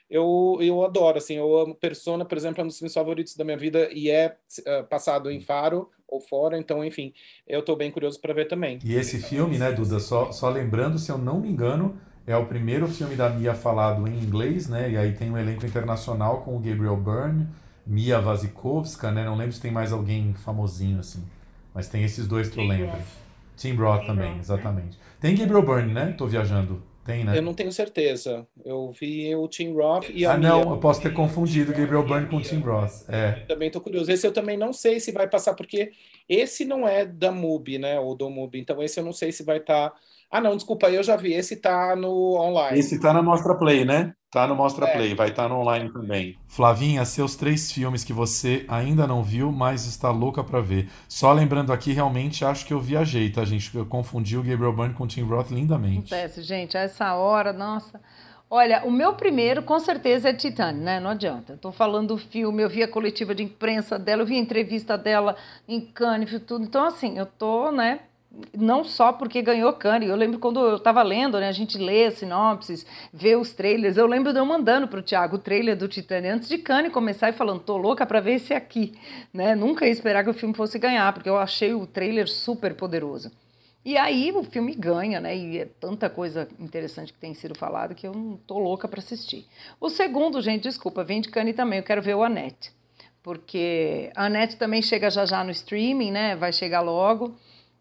eu, eu adoro, assim, eu amo Persona, por exemplo, é um dos filmes favoritos da minha vida e é uh, passado em Faro ou fora, então, enfim, eu estou bem curioso para ver também. E esse filme, né, Duda, só, só lembrando, se eu não me engano, é o primeiro filme da Mia falado em inglês, né, e aí tem um elenco internacional com o Gabriel Byrne, Mia Wasikowska, né, não lembro se tem mais alguém famosinho, assim, mas tem esses dois que eu lembro. Tim Roth também, exatamente. Tem Gabriel Byrne, né, tô viajando tem, né? Eu não tenho certeza. Eu vi o Tim Roth e a Ah, não, eu posso ter confundido Gabriel Byrne com o Tim Roth. É. Eu também tô curioso. Esse eu também não sei se vai passar, porque esse não é da MUBI, né? Ou do MUBI. Então esse eu não sei se vai estar. Tá... Ah, não, desculpa, eu já vi. Esse tá no online. Esse tá na Mostra Play, né? Tá no Mostra é. Play, vai estar tá no online também. Flavinha, seus três filmes que você ainda não viu, mas está louca para ver. Só lembrando aqui, realmente acho que eu viajei, tá, gente? Eu confundi o Gabriel Byrne com o Tim Roth lindamente. Acontece, gente, a essa hora, nossa. Olha, o meu primeiro, com certeza, é Titane, né? Não adianta. Estou falando do filme, eu vi a coletiva de imprensa dela, eu vi a entrevista dela em Cannes, tudo. Então, assim, eu tô, né, não só porque ganhou Cannes. Eu lembro quando eu estava lendo, né, a gente lê sinopses, vê os trailers. Eu lembro de eu mandando para o Thiago o trailer do Titanic antes de Cannes começar e falando, tô louca para ver esse aqui. Né? Nunca ia esperar que o filme fosse ganhar, porque eu achei o trailer super poderoso. E aí o filme ganha, né? E é tanta coisa interessante que tem sido falado que eu não tô louca para assistir. O segundo, gente, desculpa, vem de Cannes também. Eu quero ver o Annette, porque a Annette também chega já já no streaming, né? Vai chegar logo.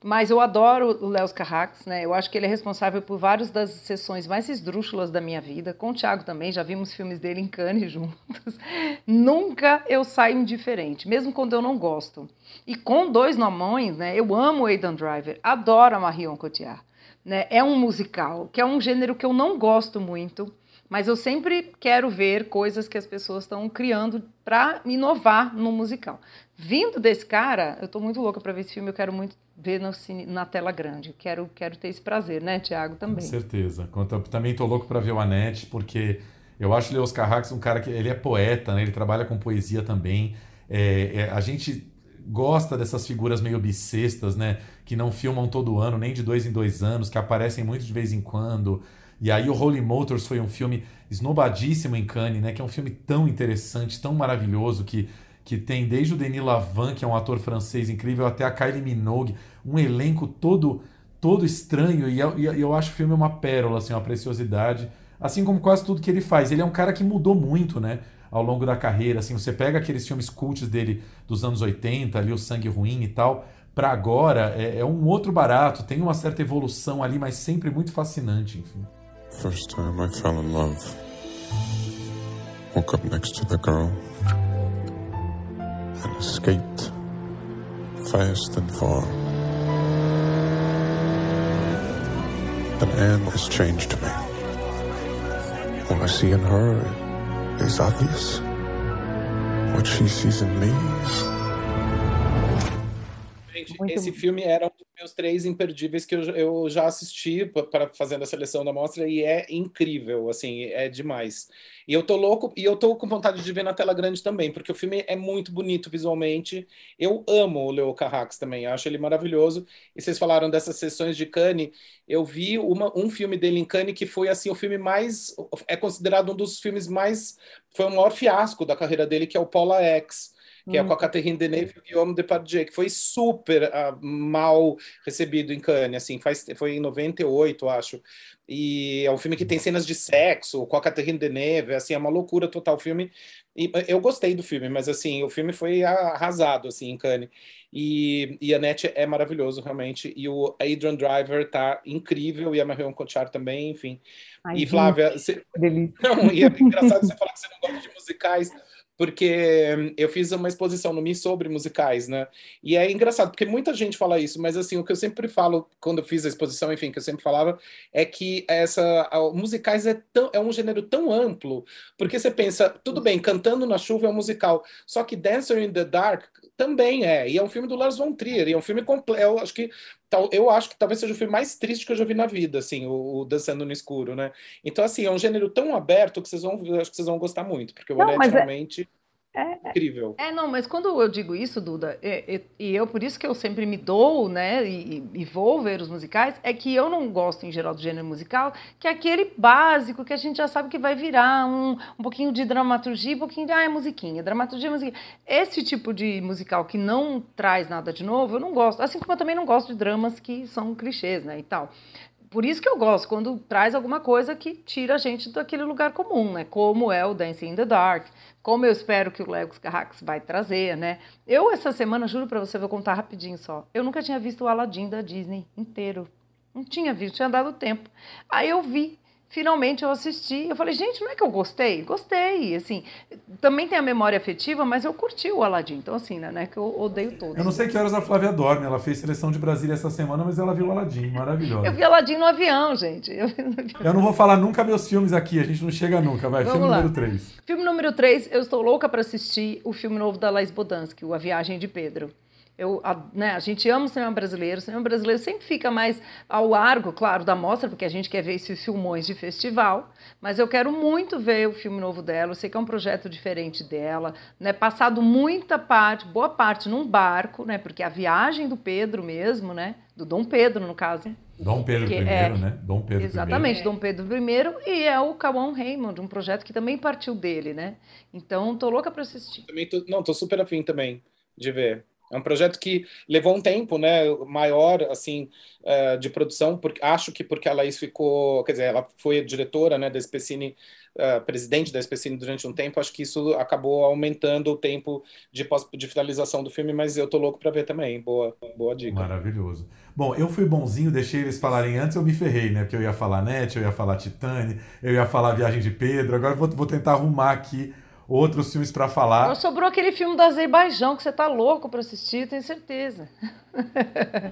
Mas eu adoro o Léo Carrax, né? Eu acho que ele é responsável por várias das sessões mais esdrúxulas da minha vida. Com o Thiago também, já vimos filmes dele em Cannes juntos. Nunca eu saio indiferente, mesmo quando eu não gosto. E com dois nomões, né? Eu amo Aidan Driver, adoro a Marion Cotillard. Né? É um musical, que é um gênero que eu não gosto muito, mas eu sempre quero ver coisas que as pessoas estão criando para inovar no musical. Vindo desse cara, eu estou muito louca para ver esse filme, eu quero muito ver no cine, na tela grande. Quero, quero ter esse prazer, né, Tiago, também. Com certeza. Eu também estou louco para ver o Anete, porque Eu acho o Leos Carrax um cara que ele é poeta, né? ele trabalha com poesia também. É, é, a gente gosta dessas figuras meio bissextas, né? Que não filmam todo ano, nem de dois em dois anos, que aparecem muito de vez em quando. E aí o Holy Motors foi um filme esnobadíssimo em Cannes, né? Que é um filme tão interessante, tão maravilhoso, que, que tem desde o Denis Lavant, que é um ator francês incrível, até a Kylie Minogue, um elenco todo todo estranho. E eu, e eu acho o filme uma pérola, assim, uma preciosidade. Assim como quase tudo que ele faz. Ele é um cara que mudou muito, né? ao longo da carreira. Assim, você pega aqueles filmes cults dele dos anos 80, ali o Sangue Ruim e tal, para agora é, é, um outro barato, tem uma certa evolução ali, mas sempre muito fascinante, enfim. First time I fell in love. Woke up next to the girl and escaped fast and far. But Anne has changed me. What I see in her is obvious. What she sees in me. Esse filme era um dos meus três imperdíveis que eu, eu já assisti para fazendo a seleção da mostra e é incrível, assim, é demais. E eu tô louco, e eu tô com vontade de ver na tela grande também, porque o filme é muito bonito visualmente. Eu amo o Leo Carrax também, acho ele maravilhoso. E vocês falaram dessas sessões de Cannes, eu vi uma, um filme dele em Cannes que foi assim o filme mais é considerado um dos filmes mais foi o maior fiasco da carreira dele, que é o Paula X que é com a Catherine Deneuve e o Guillaume Depardieu, que foi super uh, mal recebido em Cannes, assim, faz, foi em 98, acho. E é um filme que tem cenas de sexo com a Catherine Deneuve, assim, é uma loucura total o filme. E eu gostei do filme, mas assim, o filme foi arrasado assim em Cannes. E, e a Net é maravilhoso realmente, e o Adrian Driver tá incrível e a Marion Cotillard também, enfim. Ai, e Flávia, você... não, e é engraçado você falar que você não gosta de musicais porque eu fiz uma exposição no Mi sobre musicais, né? E é engraçado, porque muita gente fala isso, mas assim, o que eu sempre falo quando eu fiz a exposição, enfim, que eu sempre falava, é que essa musicais é, tão, é um gênero tão amplo, porque você pensa, tudo bem, Cantando na Chuva é um musical, só que Dancer in the Dark também é, e é um filme do Lars von Trier, e é um filme completo, eu acho que eu acho que talvez seja o filme mais triste que eu já vi na vida, assim, o, o Dançando no Escuro, né? Então, assim, é um gênero tão aberto que vocês vão, acho que vocês vão gostar muito, porque o Não, realmente... É, é, incrível. É, não, mas quando eu digo isso, Duda, e, e, e eu por isso que eu sempre me dou, né, e, e, vou ver os musicais, é que eu não gosto em geral do gênero musical, que é aquele básico que a gente já sabe que vai virar um, um pouquinho de dramaturgia, um pouquinho de, ah, é musiquinha, dramaturgia, musiquinha. Esse tipo de musical que não traz nada de novo, eu não gosto. Assim como eu também não gosto de dramas que são clichês, né, e tal. Por isso que eu gosto, quando traz alguma coisa que tira a gente daquele lugar comum, né? Como é o Dancing in the Dark, como eu espero que o Legos Carrax vai trazer, né? Eu, essa semana, juro para você, vou contar rapidinho só. Eu nunca tinha visto o Aladdin da Disney inteiro. Não tinha visto, tinha dado tempo. Aí eu vi finalmente eu assisti. Eu falei, gente, não é que eu gostei? Gostei, assim. Também tem a memória afetiva, mas eu curti o Aladdin. Então, assim, né, né que eu odeio todos. Eu não sei que horas a Flávia dorme. Ela fez seleção de Brasília essa semana, mas ela viu o Aladdin. Maravilhosa. Eu vi Aladdin no avião, gente. Eu, avião. eu não vou falar nunca meus filmes aqui. A gente não chega nunca. Vai, Vamos filme lá. número 3. Filme número 3, eu estou louca para assistir o filme novo da Laís Bodansky, o A Viagem de Pedro. Eu, a, né, a gente ama o cinema brasileiro, o cinema brasileiro sempre fica mais ao largo, claro, da mostra, porque a gente quer ver esses filmões de festival, mas eu quero muito ver o filme novo dela, eu sei que é um projeto diferente dela, né, passado muita parte, boa parte num barco, né, porque a viagem do Pedro mesmo, né, do Dom Pedro, no caso. Dom Pedro I, é, né? Dom Pedro Exatamente, I. Dom Pedro I e é o Cauã Raymond, um projeto que também partiu dele, né? Então, tô louca para assistir. Também tô, não, tô super afim também de ver. É um projeto que levou um tempo, né, maior, assim, uh, de produção, porque acho que porque a Laís ficou, quer dizer, ela foi diretora, né, da Specine, uh, presidente da Specine durante um tempo, acho que isso acabou aumentando o tempo de, pós, de finalização do filme, mas eu tô louco para ver também. Boa, boa dica. Maravilhoso. Bom, eu fui bonzinho, deixei eles falarem antes, eu me ferrei, né, porque eu ia falar Net, eu ia falar Titane, eu ia falar Viagem de Pedro, agora vou, vou tentar arrumar aqui outros filmes para falar. Não sobrou aquele filme do Azerbaijão que você tá louco para assistir, tenho certeza.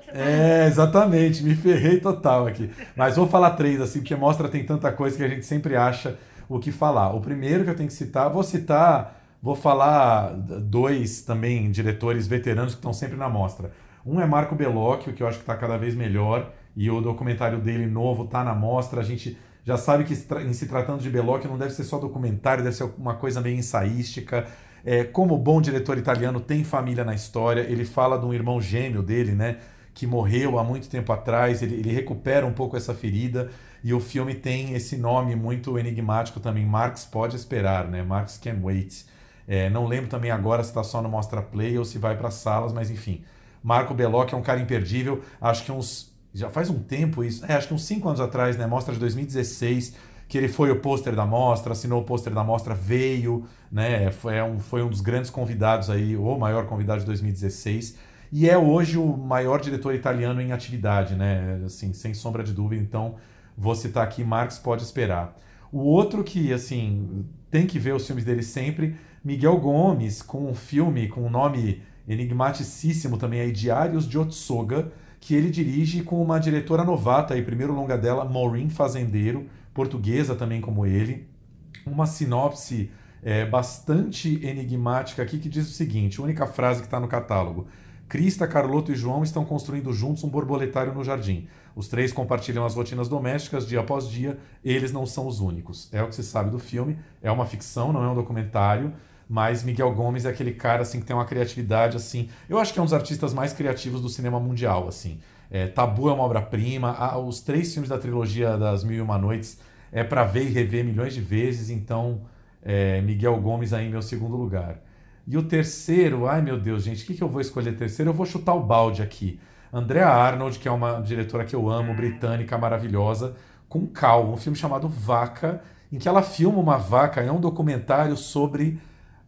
É, exatamente, me ferrei total aqui. Mas vou falar três, assim, porque mostra tem tanta coisa que a gente sempre acha o que falar. O primeiro que eu tenho que citar, vou citar, vou falar dois também diretores veteranos que estão sempre na mostra. Um é Marco Bellocchio, que eu acho que está cada vez melhor, e o documentário dele novo está na mostra. A gente já sabe que em se tratando de Belocchio não deve ser só documentário, deve ser uma coisa meio ensaística. É, como bom diretor italiano tem família na história, ele fala de um irmão gêmeo dele, né? Que morreu há muito tempo atrás, ele, ele recupera um pouco essa ferida. E o filme tem esse nome muito enigmático também, Marx Pode Esperar, né? Marx Can Wait. É, não lembro também agora se está só no Mostra Play ou se vai para salas, mas enfim. Marco Belloc é um cara imperdível. Acho que uns. Já faz um tempo isso. É, acho que uns 5 anos atrás, né? Mostra de 2016, que ele foi o pôster da mostra, assinou o pôster da mostra, veio, né? Foi um, foi um dos grandes convidados aí, o maior convidado de 2016. E é hoje o maior diretor italiano em atividade, né? Assim, sem sombra de dúvida. Então, vou citar aqui Marx Pode Esperar. O outro que, assim, tem que ver os filmes dele sempre, Miguel Gomes, com um filme com um nome enigmaticíssimo também aí, Diários de Otsoga, que ele dirige com uma diretora novata, aí, primeiro longa dela, Maureen Fazendeiro, portuguesa também como ele. Uma sinopse é, bastante enigmática aqui que diz o seguinte: única frase que está no catálogo. Crista, Carloto e João estão construindo juntos um borboletário no jardim. Os três compartilham as rotinas domésticas dia após dia, eles não são os únicos. É o que se sabe do filme, é uma ficção, não é um documentário, mas Miguel Gomes é aquele cara assim que tem uma criatividade assim. Eu acho que é um dos artistas mais criativos do cinema mundial, assim. É, Tabu é uma obra-prima, os três filmes da trilogia das Mil e Uma Noites é para ver e rever milhões de vezes, então é, Miguel Gomes aí em meu segundo lugar. E o terceiro, ai meu Deus, gente, o que, que eu vou escolher terceiro? Eu vou chutar o balde aqui. Andrea Arnold, que é uma diretora que eu amo, britânica, maravilhosa, com Cal, um filme chamado Vaca, em que ela filma uma vaca, é um documentário sobre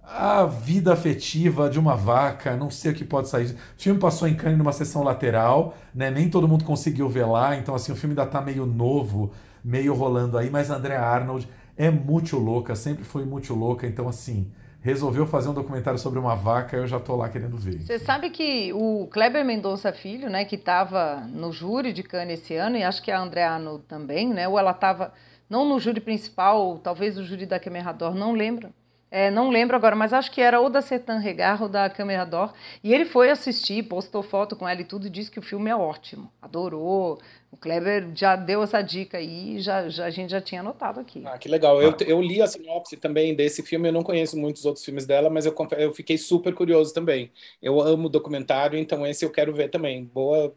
a vida afetiva de uma vaca, não sei o que pode sair. O filme passou em Cannes numa sessão lateral, né? nem todo mundo conseguiu ver lá, então assim, o filme ainda está meio novo, meio rolando aí, mas a Andrea Arnold é muito louca, sempre foi muito louca, então assim, resolveu fazer um documentário sobre uma vaca, eu já tô lá querendo ver. Você sabe que o Kleber Mendonça Filho, né, que estava no júri de Cannes esse ano, e acho que a Andrea Arnold também, né, ou ela estava não no júri principal, talvez no júri da Camerrador, não lembro. É, não lembro agora, mas acho que era ou da Sertan Regar ou da Camerador. E ele foi assistir, postou foto com ela e tudo, e disse que o filme é ótimo. Adorou. O Kleber já deu essa dica aí, já, já, a gente já tinha anotado aqui. Ah, que legal. Eu, eu li a sinopse também desse filme, eu não conheço muitos outros filmes dela, mas eu, eu fiquei super curioso também. Eu amo documentário, então esse eu quero ver também. Boa,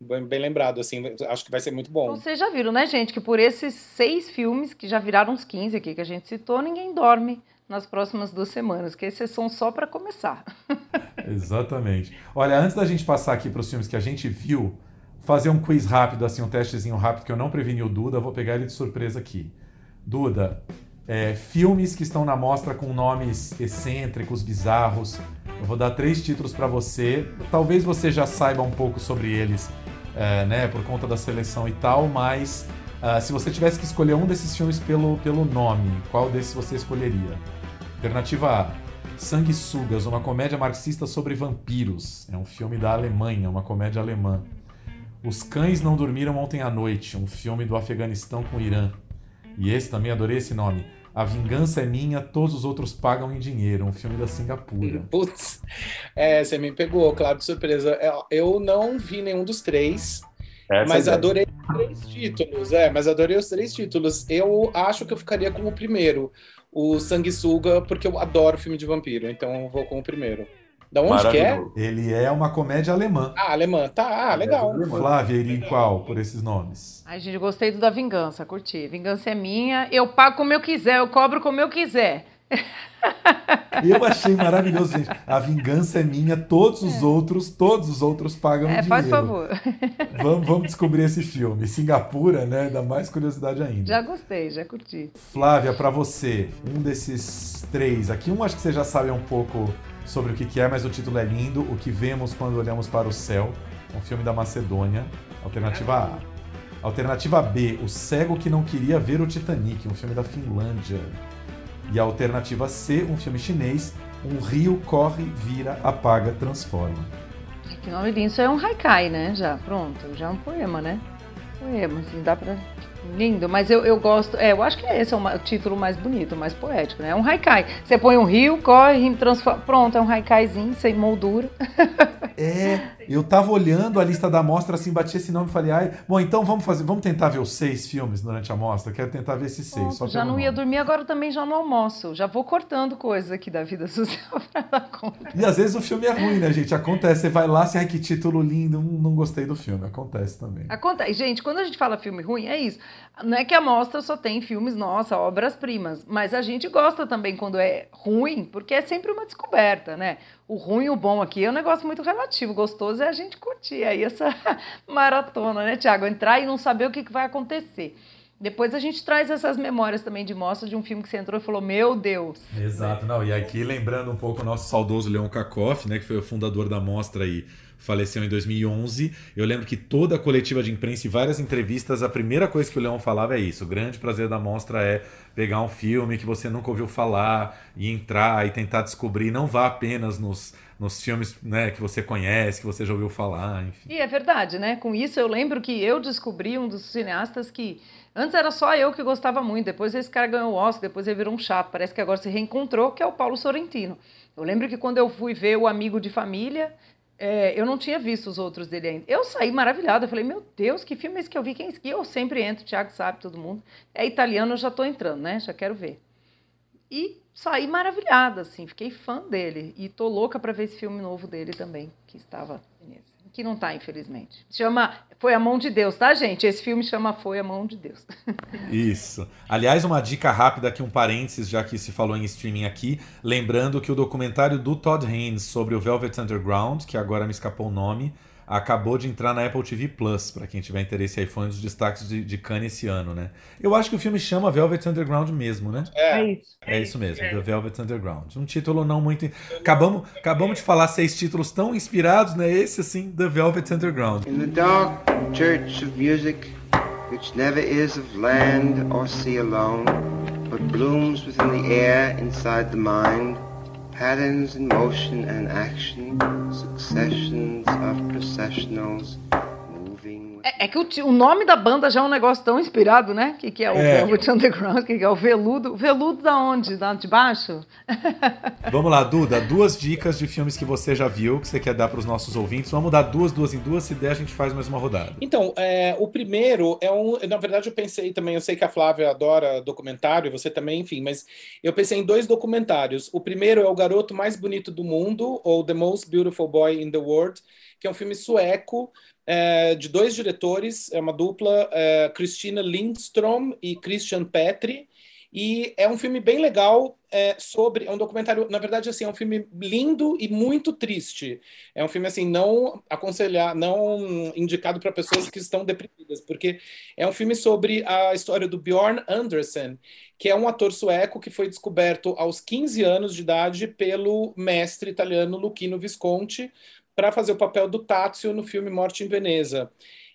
Bem, bem, lembrado, assim, acho que vai ser muito bom. Vocês já viram, né, gente, que por esses seis filmes, que já viraram uns 15 aqui que a gente citou, ninguém dorme nas próximas duas semanas, que esses são só para começar. Exatamente. Olha, antes da gente passar aqui para os filmes que a gente viu, fazer um quiz rápido, assim, um testezinho rápido, que eu não preveni o Duda, vou pegar ele de surpresa aqui. Duda, é, filmes que estão na mostra com nomes excêntricos, bizarros. Eu vou dar três títulos para você. Talvez você já saiba um pouco sobre eles, é, né, por conta da seleção e tal, mas uh, se você tivesse que escolher um desses filmes pelo, pelo nome, qual desses você escolheria? Alternativa A. Sanguessugas, uma comédia marxista sobre vampiros. É um filme da Alemanha, uma comédia alemã. Os Cães Não Dormiram Ontem à Noite, um filme do Afeganistão com o Irã. E esse também adorei esse nome. A Vingança é Minha, Todos os Outros Pagam em Dinheiro, um filme da Singapura. Putz, é, você me pegou, claro, de surpresa. É, eu não vi nenhum dos três, essa mas é adorei os três títulos. É, mas adorei os três títulos. Eu acho que eu ficaria com o primeiro o Sanguessuga, porque eu adoro filme de vampiro, então eu vou com o primeiro. Da onde que é? Ele é uma comédia alemã. Ah, alemã. Tá, ah, legal. Flávia iria em qual por esses nomes? Ai, gente, gostei do da Vingança, curti. Vingança é minha, eu pago como eu quiser, eu cobro como eu quiser. Eu achei maravilhoso, gente. A vingança é minha, todos os é. outros, todos os outros pagam é, dinheiro. Faz favor. Vamos, vamos descobrir esse filme. Singapura, né? Dá mais curiosidade ainda. Já gostei, já curti. Flávia, para você, um desses três aqui, um acho que você já sabe um pouco sobre o que é, mas o título é lindo. O que vemos quando olhamos para o céu. Um filme da Macedônia. Alternativa A. Alternativa B, O Cego que Não Queria Ver o Titanic, um filme da Finlândia. E a alternativa C, um filme chinês, um rio corre, vira, apaga, transforma. Que nome lindo, isso é um haikai, né? Já, pronto, já é um poema, né? Poema, assim, dá pra... Lindo, mas eu, eu gosto, é, eu acho que esse é o título mais bonito, mais poético, né? É um haikai. Você põe um rio, corre, transforma, pronto, é um haikaizinho, sem moldura. É, Eu tava olhando a lista da amostra, assim, bati esse nome e falei, ai, bom, então vamos fazer, vamos tentar ver os seis filmes durante a amostra. Quero tentar ver esses seis. só já não ia nome. dormir, agora também já não almoço. Já vou cortando coisas aqui da vida social pra dar conta. E às vezes o filme é ruim, né, gente? Acontece, você vai lá, assim, ai, que título lindo, hum, não gostei do filme. Acontece também. Acontece. Gente, quando a gente fala filme ruim, é isso. Não é que a mostra só tem filmes, nossa, obras-primas. Mas a gente gosta também quando é ruim, porque é sempre uma descoberta, né? O ruim e o bom aqui é um negócio muito relativo. Gostoso é a gente curtir aí essa maratona, né, Tiago? Entrar e não saber o que que vai acontecer. Depois a gente traz essas memórias também de mostra de um filme que você entrou e falou: Meu Deus. Exato, não. E aqui lembrando um pouco o nosso saudoso Leon Kakoff, né, que foi o fundador da mostra e faleceu em 2011. Eu lembro que toda a coletiva de imprensa e várias entrevistas, a primeira coisa que o Leon falava é isso: o grande prazer da mostra é pegar um filme que você nunca ouviu falar e entrar e tentar descobrir. Não vá apenas nos, nos filmes né, que você conhece, que você já ouviu falar, enfim. E é verdade, né? Com isso eu lembro que eu descobri um dos cineastas que antes era só eu que gostava muito, depois esse cara ganhou o Oscar, depois ele virou um chato, parece que agora se reencontrou, que é o Paulo Sorrentino. Eu lembro que quando eu fui ver o Amigo de Família, é, eu não tinha visto os outros dele ainda. Eu saí maravilhada, falei, meu Deus, que filme é esse que eu vi? Quem é esse? E eu sempre entro, o Thiago sabe, todo mundo. É italiano, eu já estou entrando, né? Já quero ver. E saí maravilhada, assim, fiquei fã dele. E tô louca para ver esse filme novo dele também, que estava que não tá, infelizmente. Chama Foi a Mão de Deus, tá, gente? Esse filme chama Foi a Mão de Deus. Isso. Aliás, uma dica rápida aqui, um parênteses, já que se falou em streaming aqui, lembrando que o documentário do Todd Haynes sobre o Velvet Underground, que agora me escapou o nome, acabou de entrar na Apple TV Plus, para quem tiver interesse aí, foi um dos destaques de, de Cannes esse ano, né? Eu acho que o filme chama Velvet Underground mesmo, né? É, isso. É isso mesmo, The Velvet Underground. Um título não muito. Acabamos, acabamos de falar seis títulos tão inspirados, né? Esse, assim, The Velvet Underground. In the dark church of music, which never is of land or sea alone, but blooms within the air inside the mind, patterns in motion and action, successions of processionals, É, é que o, o nome da banda já é um negócio tão inspirado, né? O que, que é o É. Velvet Underground? O que, que é o veludo? Veludo da onde? Da de baixo? Vamos lá, Duda, duas dicas de filmes que você já viu, que você quer dar para os nossos ouvintes. Vamos dar duas, duas em duas, se der a gente faz mais uma rodada. Então, é, o primeiro é um. Na verdade, eu pensei também, eu sei que a Flávia adora documentário, você também, enfim, mas eu pensei em dois documentários. O primeiro é O Garoto Mais Bonito do Mundo, ou The Most Beautiful Boy in the World, que é um filme sueco. É, de dois diretores, é uma dupla, é, Christina Lindström e Christian Petri, e é um filme bem legal é, sobre, é um documentário, na verdade, assim, é um filme lindo e muito triste. É um filme assim não aconselhar, não indicado para pessoas que estão deprimidas, porque é um filme sobre a história do Bjorn Andersen, que é um ator sueco que foi descoberto aos 15 anos de idade pelo mestre italiano Luchino Visconti para fazer o papel do Tazio no filme Morte em Veneza.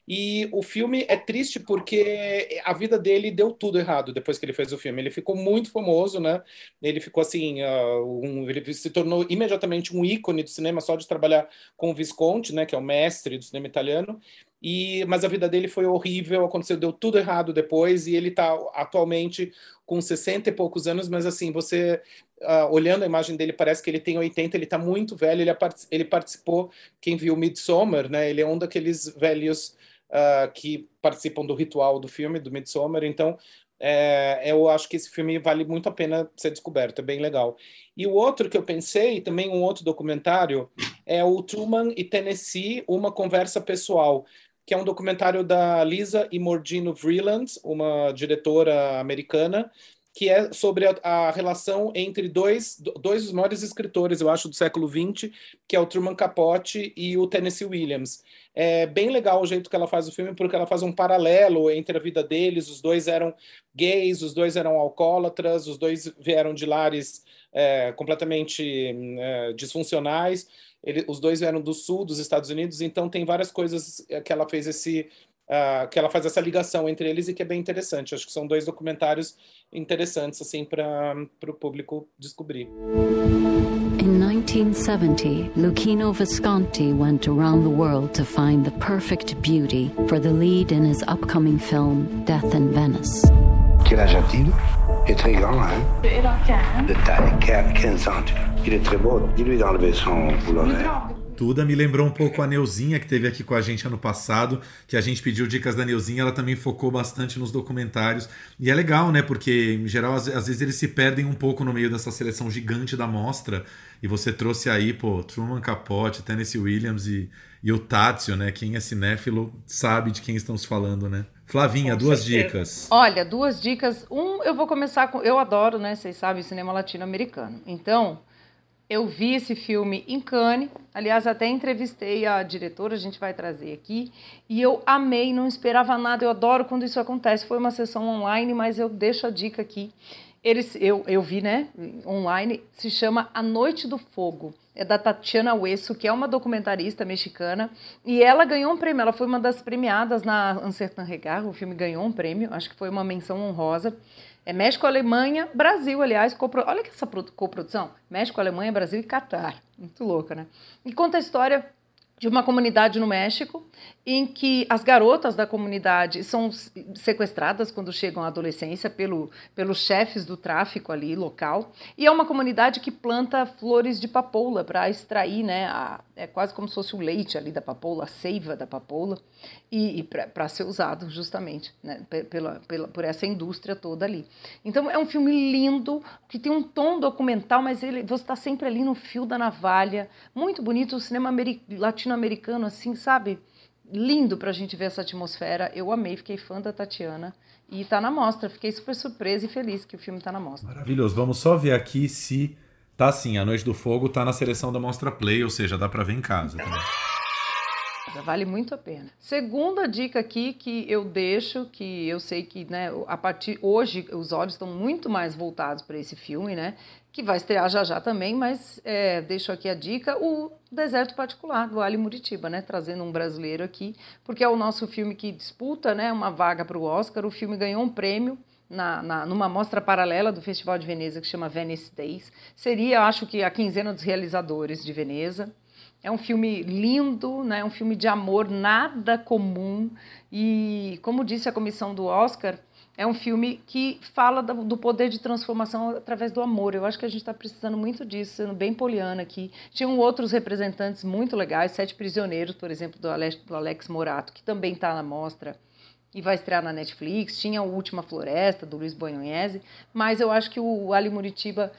E o filme é triste porque a vida dele deu tudo errado depois que ele fez o filme. Ele ficou muito famoso, né? Ele ficou assim, uh, um, ele se tornou imediatamente um ícone do cinema só de trabalhar com o Visconti, né? Que é o mestre do cinema italiano. E, mas a vida dele foi horrível, aconteceu, deu tudo errado depois, e ele está atualmente com 60 e poucos anos, mas assim, você uh, olhando a imagem dele, parece que ele tem 80, ele está muito velho, ele, ele participou, quem viu Midsommar, né? Ele é um daqueles velhos uh, que participam do ritual do filme, do Midsommar, então é, eu acho que esse filme vale muito a pena ser descoberto, é bem legal. E o outro que eu pensei, também um outro documentário, é o Truman e Tennessee, Uma Conversa Pessoal, que é um documentário da Lisa Imordino Vreeland, uma diretora americana, que é sobre a, a, relação entre dois, dois dos maiores escritores, eu acho, do século XX, que é o Truman Capote e o Tennessee Williams. É bem legal o jeito que ela faz o filme, porque ela faz um paralelo entre a vida deles, os dois eram gays, os dois eram alcoólatras, os dois vieram de lares é, completamente é, disfuncionais, Ele, os dois vieram do sul dos Estados Unidos, então tem várias coisas que ela fez esse Uh, que ela faz essa ligação entre eles e que é bem interessante. Acho que são dois documentários interessantes assim para o público descobrir. In 1970, Lucchino Visconti went around the world to find the perfect beauty for the lead in his upcoming film Death in Venice. Quel âge a-t-il Il est très grand, hein De taille, 15 cm. Il est très beau. Dis-lui d'enlever son pullover. Tuda me lembrou um pouco a Neuzinha, que teve aqui com a gente ano passado, que a gente pediu dicas da Neuzinha, ela também focou bastante nos documentários. E é legal, né? Porque, em geral, às, às vezes eles se perdem um pouco no meio dessa seleção gigante da mostra. E você trouxe aí, pô, Truman Capote, Tennessee Williams e, e o Tátsio, né? Quem é cinéfilo sabe de quem estamos falando, né? Flavinha, Com duas certeza. dicas. Olha, duas dicas. Um, eu vou começar com. Eu adoro, né? Vocês sabem, cinema latino-americano. Então, eu vi esse filme em Cannes. Aliás, até entrevistei a diretora, a gente vai trazer aqui. E eu amei, não esperava nada. Eu adoro quando isso acontece. Foi uma sessão online, mas eu deixo a dica aqui. Eles, eu, eu vi, né? Online. Se chama A Noite do Fogo. É da Tatiana Hueso, que é uma documentarista mexicana. E ela ganhou um prêmio. Ela foi uma das premiadas na Uncertain Regard. O filme ganhou um prêmio. Acho que foi uma menção honrosa. É México, Alemanha, Brasil, aliás. Copro... Olha que essa pro- coprodução. México, Alemanha, Brasil e Catar. Muito louca, né? E conta a história de uma comunidade no México em que as garotas da comunidade são sequestradas quando chegam à adolescência pelo, pelos chefes do tráfico ali local. E é uma comunidade que planta flores de papoula para extrair, né? A, é quase como se fosse o leite ali da papoula, a seiva da papoula, e, e para ser usado justamente né, pe- pela, pela, por essa indústria toda ali. Então é um filme lindo, que tem um tom documental, mas ele, você está sempre ali no fio da navalha. Muito bonito, o cinema ameri- latino-americano, assim, sabe? Lindo pra gente ver essa atmosfera. Eu amei, fiquei fã da Tatiana. E tá na mostra. Fiquei super surpresa e feliz que o filme tá na mostra. Maravilhoso. Vamos só ver aqui se tá assim. A Noite do Fogo tá na seleção da Mostra Play, ou seja, dá pra ver em casa. tá? Vale muito a pena. Segunda dica aqui que eu deixo, que eu sei que, né, a partir hoje os olhos estão muito mais voltados para esse filme, né, que vai estrear já já também, mas é, deixo aqui a dica, o Deserto Particular do Ali Muritiba, né, trazendo um brasileiro aqui, porque é o nosso filme que disputa, né, uma vaga para o Oscar. O filme ganhou um prêmio na, na, numa mostra paralela do Festival de Veneza que chama Venice Days. Seria, acho que, a quinzena dos realizadores de Veneza. É um filme lindo, né? É um filme de amor nada comum e, como disse a comissão do Oscar, é um filme que fala do poder de transformação através do amor. Eu acho que a gente está precisando muito disso, sendo bem poliana aqui. Tinham outros representantes muito legais, Sete Prisioneiros, por exemplo, do Alex, do Alex Morato, que também está na mostra e vai estrear na Netflix. Tinha a Última Floresta, do Luiz Boianese, mas eu acho que o Ali Muritiba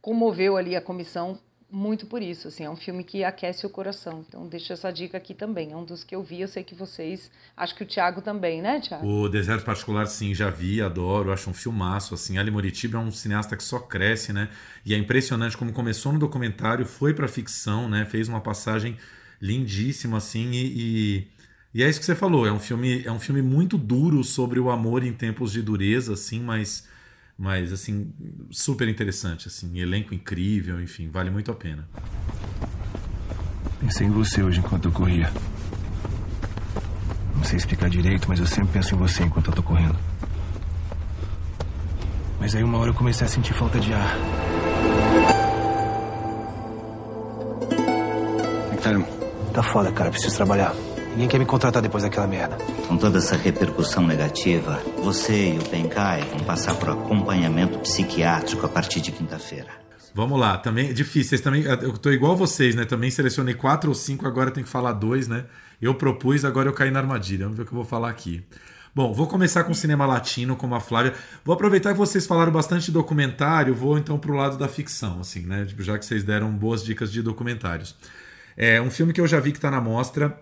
comoveu ali a comissão muito por isso, assim, é um filme que aquece o coração. Então deixo essa dica aqui também. É um dos que eu vi, eu sei que vocês, acho que o Thiago também, né, Thiago? O Deserto Particular, sim, já vi, adoro, acho um filmaço, assim. Ali Moritiba é um cineasta que só cresce, né? E é impressionante como começou no documentário, foi pra ficção, né? Fez uma passagem lindíssima, assim, e, e, e é isso que você falou, é um filme, é um filme muito duro sobre o amor em tempos de dureza, assim, mas, mas assim, super interessante, assim, elenco incrível, enfim, vale muito a pena. Pensei em você hoje enquanto eu corria. Não sei explicar direito, mas eu sempre penso em você enquanto eu tô correndo. Mas aí uma hora eu comecei a sentir falta de ar. Então, Tá foda, cara. Preciso trabalhar. Ninguém quer me contratar depois daquela merda. com toda essa repercussão negativa, você e o Penkai vão passar por acompanhamento psiquiátrico a partir de quinta-feira. Vamos lá, também difícil. Vocês também, eu tô igual vocês, né? Também selecionei quatro ou cinco, agora tem que falar dois, né? Eu propus, agora eu caí na armadilha. Vamos ver o que eu vou falar aqui. Bom, vou começar com cinema latino, como a Flávia. Vou aproveitar que vocês falaram bastante de documentário, vou então pro lado da ficção, assim, né? Tipo, já que vocês deram boas dicas de documentários. É um filme que eu já vi que tá na mostra,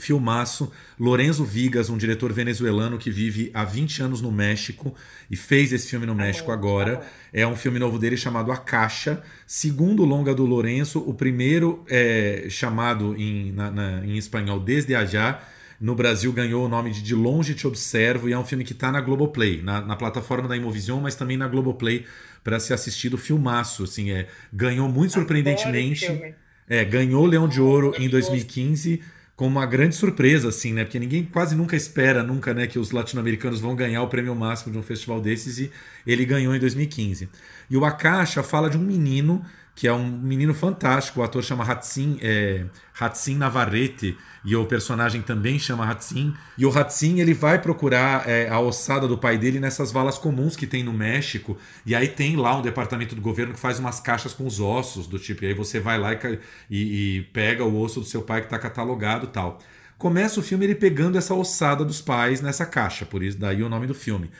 filmaço. Lorenzo Vigas, um diretor venezuelano que vive há 20 anos no México e fez esse filme no México agora. É um filme novo dele chamado A Caixa, segundo longa do Lorenzo, o primeiro é, chamado em, na- na- em espanhol Desde Allá. No Brasil ganhou o nome de De Longe Te Observo e é um filme que está na Globoplay, na, na plataforma da Imovision, mas também na Globoplay para ser assistido filmaço. Assim, é, ganhou muito surpreendentemente. filme. É, ganhou o Leão de Ouro em 2015 com uma grande surpresa, assim, né? Porque ninguém quase nunca espera, nunca, né, que os latino-americanos vão ganhar o prêmio máximo de um festival desses e ele ganhou em 2015. E o A Caixa fala de um menino que é um menino fantástico. O ator chama Hatsin, é, Hatsin Navarrete, e o personagem também chama Hatsin. E o Hatsin ele vai procurar é, a ossada do pai dele nessas valas comuns que tem no México. E aí tem lá um departamento do governo que faz umas caixas com os ossos do tipo. E aí você vai lá e, e, e pega o osso do seu pai que está catalogado tal. Começa o filme ele pegando essa ossada dos pais nessa caixa, por isso daí o nome do filme.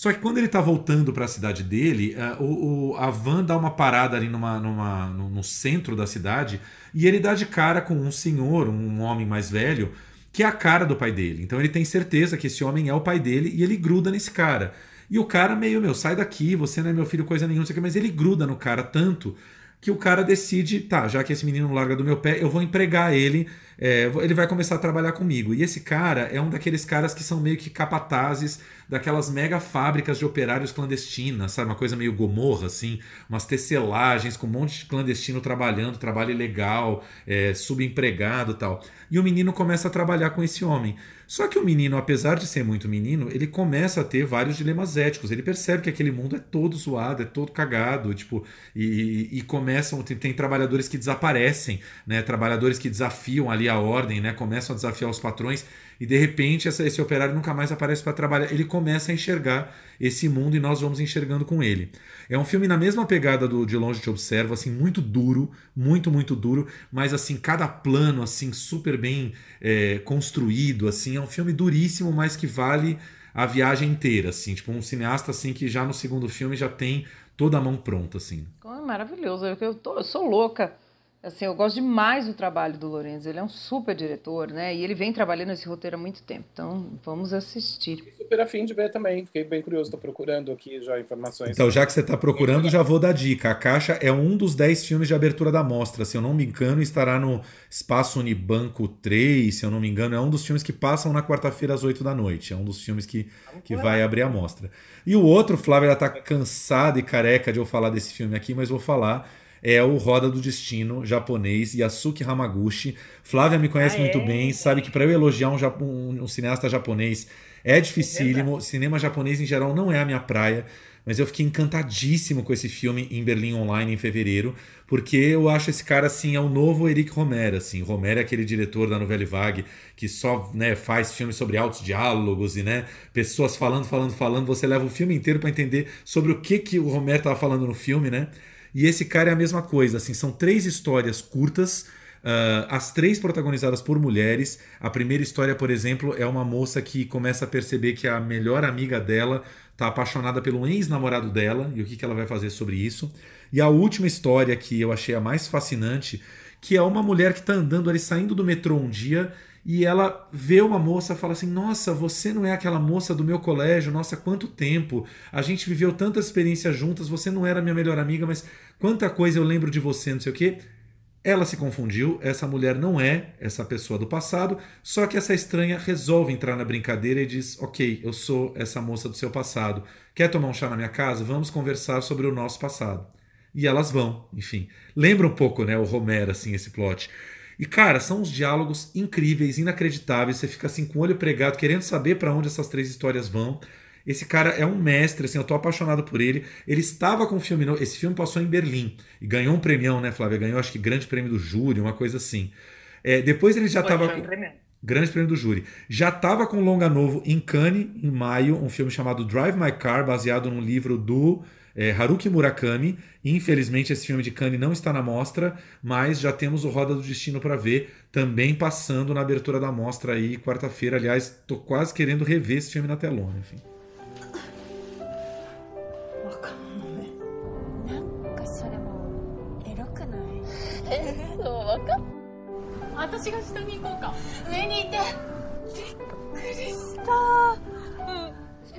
Só que quando ele está voltando para a cidade dele, uh, o, o, a van dá uma parada ali numa, numa, no, no, centro da cidade e ele dá de cara com um senhor, um homem mais velho, que é a cara do pai dele. Então ele tem certeza que esse homem é o pai dele e ele gruda nesse cara. E o cara meio, meu, sai daqui, você não é meu filho, coisa nenhuma, mas ele gruda no cara tanto que o cara decide, tá, já que esse menino larga do meu pé, eu vou empregar ele é, ele vai começar a trabalhar comigo. E esse cara é um daqueles caras que são meio que capatazes daquelas mega fábricas de operários clandestinas, sabe? Uma coisa meio gomorra, assim, umas tecelagens com um monte de clandestino trabalhando, trabalho ilegal, é, subempregado tal. E o menino começa a trabalhar com esse homem. Só que o menino, apesar de ser muito menino, ele começa a ter vários dilemas éticos. Ele percebe que aquele mundo é todo zoado, é todo cagado, tipo, e, e começam, tem, tem, trabalhadores que desaparecem, né? Trabalhadores que desafiam ali a ordem, né? Começam a desafiar os patrões e de repente essa, esse operário nunca mais aparece para trabalhar. Ele começa a enxergar esse mundo e nós vamos enxergando com ele. É um filme na mesma pegada do De Longe Te Observo, assim, muito duro, muito, muito duro, mas assim, cada plano, assim, super bem é, construído, assim, é um filme duríssimo, mas que vale a viagem inteira, assim, tipo um cineasta, assim, que já no segundo filme já tem toda a mão pronta, assim. Oh, maravilhoso, eu, tô, eu sou louca Assim, eu gosto demais do trabalho do Lorenzo, ele é um super diretor, né? E ele vem trabalhando esse roteiro há muito tempo, então vamos assistir. Fiquei super afim de ver também, fiquei bem curioso, estou procurando aqui já informações. Então, já que você está procurando, já vou dar dica. A Caixa é um dos 10 filmes de abertura da mostra, se eu não me engano, estará no Espaço Unibanco 3, se eu não me engano, é um dos filmes que passam na quarta-feira às 8 da noite, é um dos filmes que, que vai abrir a mostra. E o outro, Flávia, ela está cansada e careca de eu falar desse filme aqui, mas vou falar é o Roda do Destino japonês, Yasuki Hamaguchi. Flávia me conhece ah, muito é? bem, sabe que para eu elogiar um, um, um, cineasta japonês é dificílimo. É Cinema japonês em geral não é a minha praia, mas eu fiquei encantadíssimo com esse filme em Berlim Online em fevereiro, porque eu acho esse cara assim é o novo Eric Romero, assim. Romero é aquele diretor da Novela Vague que só né, faz filmes sobre altos diálogos e né, pessoas falando, falando, falando. Você leva o filme inteiro para entender sobre o que que o Romero estava falando no filme, né? E esse cara é a mesma coisa, assim, são três histórias curtas, uh, as três protagonizadas por mulheres. A primeira história, por exemplo, é uma moça que começa a perceber que a melhor amiga dela está apaixonada pelo ex-namorado dela e o que, que ela vai fazer sobre isso. E a última história que eu achei a mais fascinante, que é uma mulher que está andando ali, saindo do metrô um dia e ela vê uma moça fala assim: Nossa, você não é aquela moça do meu colégio, nossa, quanto tempo! A gente viveu tantas experiências juntas, você não era minha melhor amiga, mas quanta coisa eu lembro de você, não sei o quê. Ela se confundiu, essa mulher não é essa pessoa do passado, só que essa estranha resolve entrar na brincadeira e diz: Ok, eu sou essa moça do seu passado. Quer tomar um chá na minha casa? Vamos conversar sobre o nosso passado. E elas vão, enfim. Lembra um pouco, né, o Romero, assim, esse plot. E, cara, são uns diálogos incríveis, inacreditáveis. Você fica assim com o olho pregado, querendo saber para onde essas três histórias vão. Esse cara é um mestre, assim, eu tô apaixonado por ele. Ele estava com o filme, esse filme passou em Berlim e ganhou um premião, né, Flávia? Ganhou, acho que grande prêmio do júri, uma coisa assim. É, depois ele já estava com... Grande prêmio do júri. Já estava com longa novo em Cannes, em maio, um filme chamado Drive My Car, baseado num livro do é, Haruki Murakami. Infelizmente, esse filme de Cannes não está na mostra, mas já temos o Roda do Destino para ver, também passando na abertura da mostra aí, quarta-feira. Aliás, estou quase querendo rever esse filme na telona. Enfim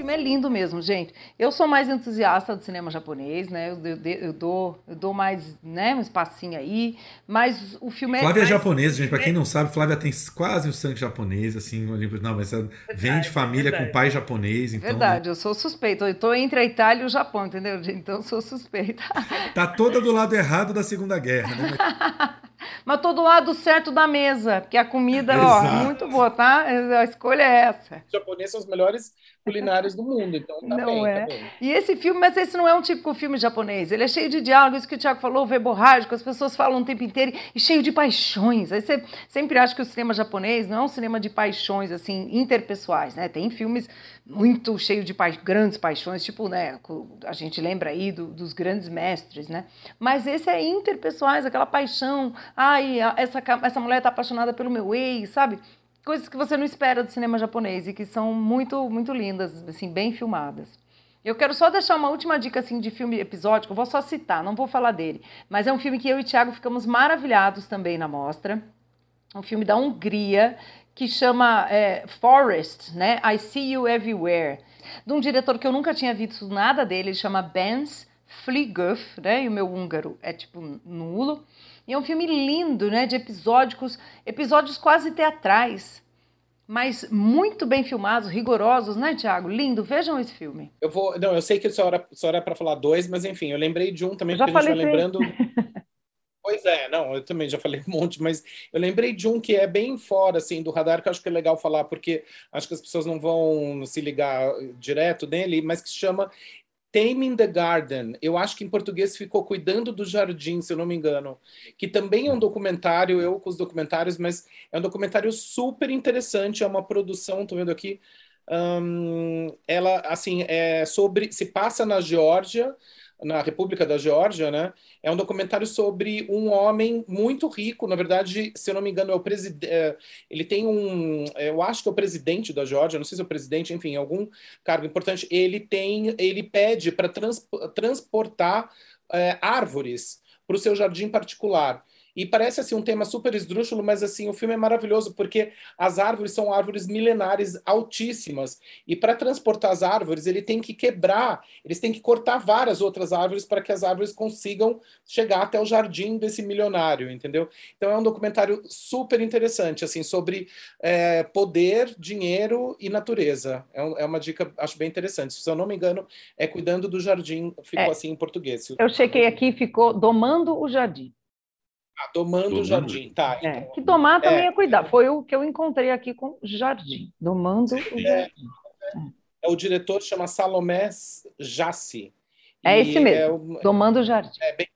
filme é lindo mesmo, gente. Eu sou mais entusiasta do cinema japonês, né? Eu, eu, eu dou, eu dou mais, né, um espacinho aí, mas o filme Flávia é Flávia é japonesa, gente, para quem é não sabe, Flávia tem quase o sangue japonês, assim, não, mas verdade, vem de família verdade. com pai japonês, então Verdade, né? eu sou suspeita. Eu tô entre a Itália e o Japão, entendeu? Então sou suspeita. Tá toda do lado errado da Segunda Guerra, né? Mas todo lado certo da mesa, porque a comida, é ó, muito boa, tá? A escolha é essa. Os japoneses são os melhores culinários do mundo, então tá não bem, é. tá bem. E esse filme, mas esse não é um típico filme japonês. Ele é cheio de diálogos, isso que o Tiago falou, verborrágico, as pessoas falam o tempo inteiro e cheio de paixões. Aí você sempre acha que o cinema japonês não é um cinema de paixões, assim, interpessoais, né? Tem filmes muito cheios de pa grandes paixões, tipo, né, a gente lembra aí do, dos grandes mestres, né? Mas esse é interpessoais, aquela paixão, ai, essa, essa mulher tá apaixonada pelo meu ex, sabe? Coisas que você não espera do cinema japonês e que são muito, muito lindas, assim, bem filmadas. Eu quero só deixar uma última dica assim de filme episódico, eu vou só citar, não vou falar dele, mas é um filme que eu e Thiago ficamos maravilhados também na mostra. Um filme da Hungria que chama é, Forest, né? I See You Everywhere, de um diretor que eu nunca tinha visto nada dele, ele chama Benz Fligöf, né? E o meu húngaro é tipo nulo. E é um filme lindo, né? De episódicos, episódios quase teatrais, mas muito bem filmados, rigorosos, né, Tiago? Lindo. Vejam esse filme. Eu vou. Não, eu sei que só era, só era para falar dois, mas enfim, eu lembrei de um também, já porque a gente vai lembrando. Pois é, não, eu também já falei um monte, mas eu lembrei de um que é bem fora, assim, do radar, que eu acho que é legal falar, porque acho que as pessoas não vão se ligar direto nele, mas que se chama Taming the Garden. Eu acho que em português ficou Cuidando do Jardim, se eu não me engano. Que também é um documentário, eu com os documentários, mas é um documentário super interessante, é uma produção, tô vendo aqui. hum, ela, assim, é sobre. Se passa na Geórgia, na República da Geórgia, né? É um documentário sobre um homem muito rico, na verdade, se eu não me engano, é o presidente. Ele tem um, eu acho que é o presidente da Geórgia, não sei se é o presidente, enfim, algum cargo importante. Ele tem, ele pede para trans, transportar é, árvores para o seu jardim particular. E parece assim um tema super esdrúxulo, mas assim o filme é maravilhoso porque as árvores são árvores milenares altíssimas e para transportar as árvores ele tem que quebrar, eles têm que cortar várias outras árvores para que as árvores consigam chegar até o jardim desse milionário, entendeu? Então é um documentário super interessante assim sobre é, poder, dinheiro e natureza. É, um, é, uma dica acho bem interessante. Se eu não me engano é cuidando do jardim, ficou É. assim em português. Eu chequei aqui, ficou domando o jardim. Ah, domando o jardim, tá? É, então- que domar também É. é cuidar. Foi o que eu encontrei aqui com jardim. Domando o jardim. É, o diretor chama Salomé Jassi. É esse mesmo. é Domando o jardim. é bem-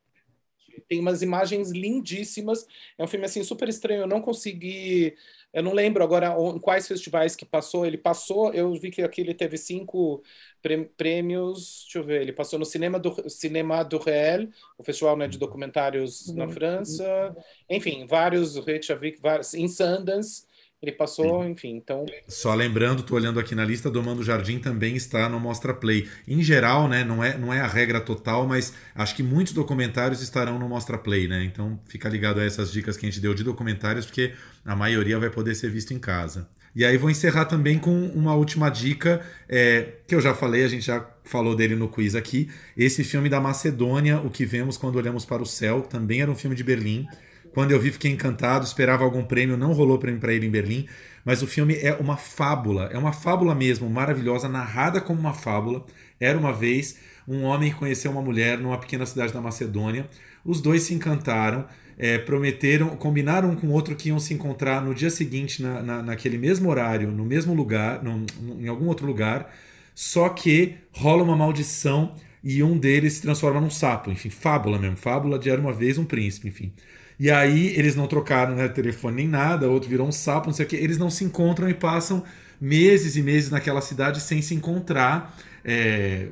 tem umas imagens lindíssimas. É um filme assim super estranho. Eu não consegui, eu não lembro agora em quais festivais que passou. Ele passou, eu vi que aqui ele teve cinco prê- prêmios. Deixa eu ver. Ele passou no Cinema do Cinema do Réel, o festival né, de documentários na França. Enfim, vários Reykjavik, vários em Sundance. Ele passou, enfim. Então Só lembrando, tô olhando aqui na lista, Domando Jardim também está no Mostra Play. Em geral, né, não é, não é a regra total, mas acho que muitos documentários estarão no Mostra Play, né? Então fica ligado a essas dicas que a gente deu de documentários, porque a maioria vai poder ser visto em casa. E aí vou encerrar também com uma última dica, é, que eu já falei, a gente já falou dele no quiz aqui. Esse filme da Macedônia, O que Vemos Quando Olhamos para o Céu, também era um filme de Berlim. Quando eu vi, fiquei encantado, esperava algum prêmio, não rolou prêmio para ele em Berlim, mas o filme é uma fábula, é uma fábula mesmo, maravilhosa, narrada como uma fábula. Era uma vez um homem que conheceu uma mulher numa pequena cidade da Macedônia. Os dois se encantaram, é, prometeram, combinaram um com o outro que iam se encontrar no dia seguinte, na, na- naquele mesmo horário, no mesmo lugar, num- num- em algum outro lugar. Só que rola uma maldição e um deles se transforma num sapo. Enfim, fábula mesmo. Fábula de Era uma Vez um Príncipe, enfim. E aí eles não trocaram né, telefone nem nada, outro virou um sapo, não sei o que. Eles não se encontram e passam meses e meses naquela cidade sem se encontrar. É,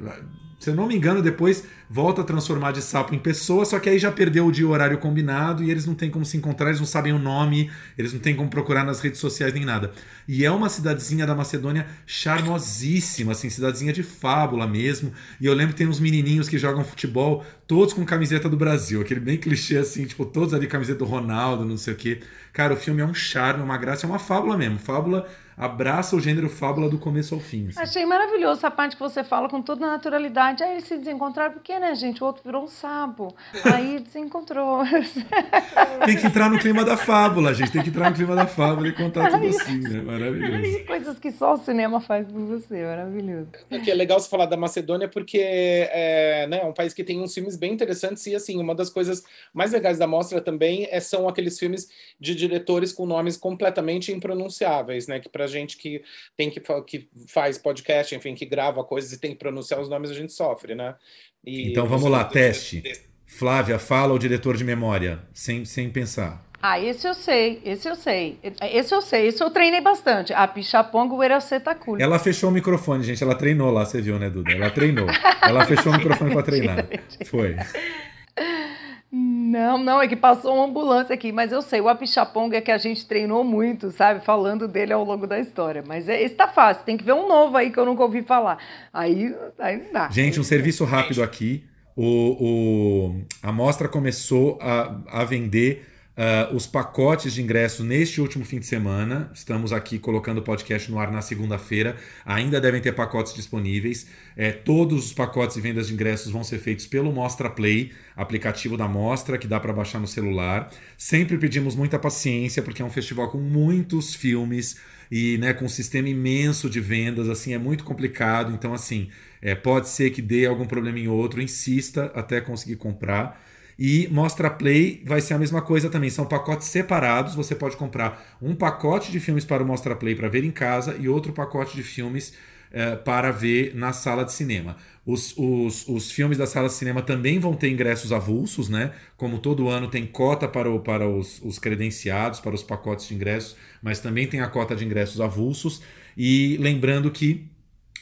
se eu não me engano, depois volta a transformar de sapo em pessoa, só que aí já perdeu o dia horário combinado e eles não têm como se encontrar, eles não sabem o nome, eles não têm como procurar nas redes sociais nem nada. E é uma cidadezinha da Macedônia charmosíssima, assim, cidadezinha de fábula mesmo. E eu lembro que tem uns menininhos que jogam futebol, todos com camiseta do Brasil, aquele bem clichê assim, tipo, todos ali camiseta do Ronaldo, não sei o quê. Cara, o filme é um charme, uma graça, é uma fábula mesmo. Fábula abraça o gênero fábula do começo ao fim. assim. Achei maravilhoso essa parte que você fala com toda a naturalidade. Aí eles se desencontraram, porque, né, gente? O outro virou um sapo. Aí desencontrou. Tem que entrar no clima da fábula, gente. Tem que entrar no clima da fábula e contar tudo assim, né? Maravilhoso. Coisas que só o cinema faz por você. Maravilhoso. que é legal você falar da Macedônia porque é, né, é um país que tem uns filmes bem interessantes e assim uma das coisas mais legais da mostra também é, são aqueles filmes de diretores com nomes completamente impronunciáveis, né? Que para para a gente que tem que, que faz podcast, enfim, que grava coisas e tem que pronunciar os nomes, a gente sofre, né? E então vamos lá, teste. Flávia, fala o diretor de memória, sem, sem pensar. Ah, esse eu sei, esse eu sei. Esse eu sei, esse eu treinei bastante. A Pichapongo Ueracetaculi. Ela fechou o microfone, gente. Ela treinou lá, você viu, né, Duda? Ela treinou. Ela fechou o microfone para treinar. Foi. Não, não, é que passou uma ambulância aqui, mas eu sei, o Apichaponga é que a gente treinou muito, sabe? Falando dele ao longo da história. Mas é, esse tá fácil, tem que ver um novo aí que eu nunca ouvi falar. Aí, aí não dá. Gente, um serviço rápido aqui. O, o, a mostra começou a, a vender Uh, os pacotes de ingressos neste último fim de semana. Estamos aqui colocando o podcast no ar na segunda-feira. Ainda devem ter pacotes disponíveis. É, todos os pacotes de vendas de ingressos vão ser feitos pelo Mostra Play, aplicativo da Mostra, que dá para baixar no celular. Sempre pedimos muita paciência, porque é um festival com muitos filmes e né, com um sistema imenso de vendas. Assim, é muito complicado. Então, assim, é, pode ser que dê algum problema em outro. Insista até conseguir comprar. E Mostra Play vai ser a mesma coisa também. São pacotes separados. Você pode comprar um pacote de filmes para o Mostra Play para ver em casa e outro pacote de filmes eh, para ver na sala de cinema. Os, os, os filmes da sala de cinema também vão ter ingressos avulsos, né? Como todo ano tem cota para, o, para os, os credenciados, para os pacotes de ingressos, mas também tem a cota de ingressos avulsos. E lembrando que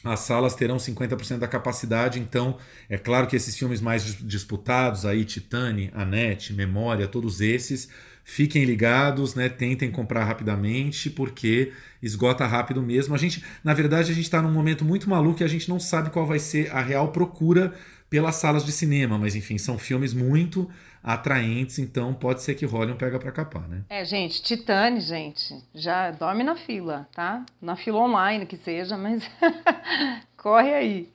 as salas terão 50% da capacidade, então é claro que esses filmes mais disputados aí, Titane, Anete, Memória, todos esses, fiquem ligados, né? Tentem comprar rapidamente, porque esgota rápido mesmo. A gente, na verdade, a gente está num momento muito maluco e a gente não sabe qual vai ser a real procura pelas salas de cinema, mas enfim, são filmes muito atraentes, então pode ser que role um pega para capar, né? É, gente, Titane, gente, já dorme na fila, tá? Na fila online que seja, mas corre aí,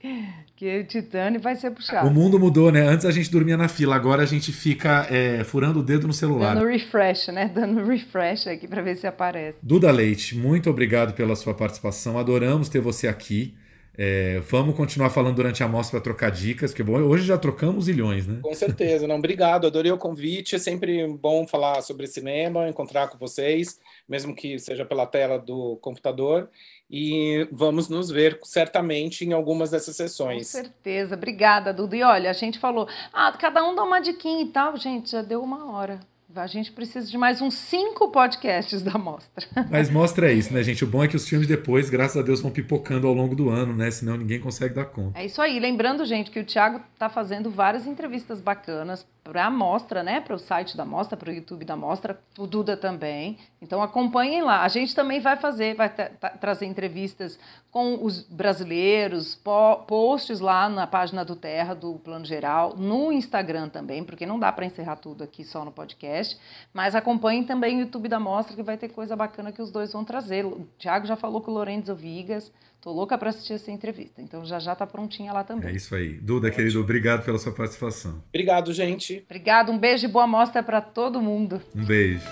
que o Titane vai ser puxado. O mundo mudou, né? Antes a gente dormia na fila, agora a gente fica é, furando o dedo no celular. Dando refresh, né? Dando refresh aqui para ver se aparece. Duda Leite, muito obrigado pela sua participação, adoramos ter você aqui. É, vamos continuar falando durante a mostra para trocar dicas, porque bom, hoje já trocamos zilhões, né? Com certeza, não, obrigado, adorei o convite, é sempre bom falar sobre cinema, encontrar com vocês, mesmo que seja pela tela do computador, e vamos nos ver certamente em algumas dessas sessões. Com certeza, obrigada, Dudu. E olha, a gente falou, ah, cada um dá uma diquinha e tal, gente, já deu uma hora. A gente precisa de mais uns cinco podcasts da mostra. Mas mostra isso, né, gente? O bom é que os filmes depois, graças a Deus, vão pipocando ao longo do ano, né? Senão ninguém consegue dar conta. É isso aí. Lembrando, gente, que o Thiago está fazendo várias entrevistas bacanas para a mostra, né? Para o site da mostra, para o YouTube da mostra, o Duda também. Então acompanhem lá. A gente também vai fazer, vai trazer entrevistas com os brasileiros, po posts lá na página do Terra do Plano Geral, no Instagram também, porque não dá para encerrar tudo aqui só no podcast. Mas acompanhem também o YouTube da mostra, que vai ter coisa bacana que os dois vão trazer. O Thiago já falou com o Lorenzo Vigas. Tô louca para assistir essa entrevista. Então já já tá prontinha lá também. É isso aí. Duda, querido, obrigado pela sua participação. Obrigado, gente. Obrigado, um beijo e boa mostra para todo mundo. Um beijo.